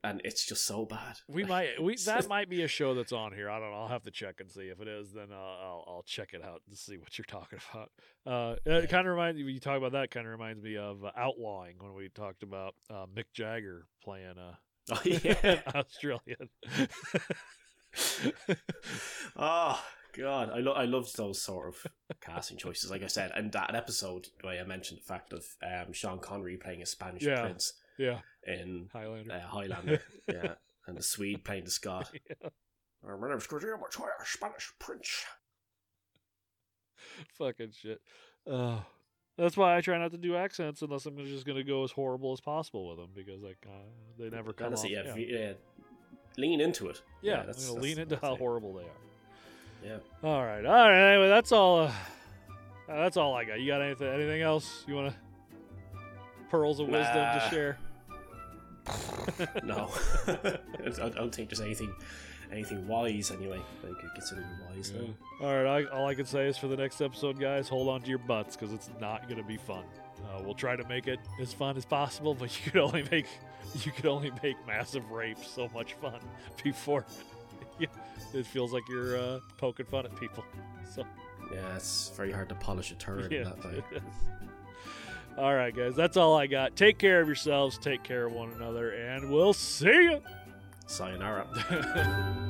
and it's just so bad. we might we that might be a show that's on here. I don't know. I'll have to check and see. If it is, then uh, I'll I'll check it out to see what you're talking about. Uh, it kind of reminds me when you talk about that. Kind of reminds me of uh, outlawing when we talked about uh, Mick Jagger playing uh, Oh yeah. Australian. oh god, I lo- I loved those sort of casting choices. Like I said, and that episode where I mentioned the fact of um, Sean Connery playing a Spanish Yeah. prince yeah, in Highlander. uh, Highlander, yeah, and the Swede playing the Scot. Yeah. Uh, My name's Montoya, Spanish prince. Fucking shit. Uh, that's why I try not to do accents unless I'm just going to go as horrible as possible with them because like uh, they never come Honestly, off. yeah, yeah. yeah, lean into it. Yeah, that's, I'm gonna that's- lean into how horrible they are. Yeah. All right, all right. Anyway, that's all. Uh, uh, that's all I got. You got anything? Anything else you want to? Pearls of wisdom to share. No, I don't- think there's anything, anything wise anyway. Like consider me wise. Yeah. All right. I, all I can say is for the next episode, guys, hold on to your butts because it's not going to be fun. Uh, we'll try to make it as fun as possible, but you could only make you could only make massive rape so much fun before it feels like you're uh, poking fun at people. So Yeah, it's very hard to polish a turd. yeah, that way. All right, guys, that's all I got. Take care of yourselves. Take care of one another, and we'll see you. Sayonara.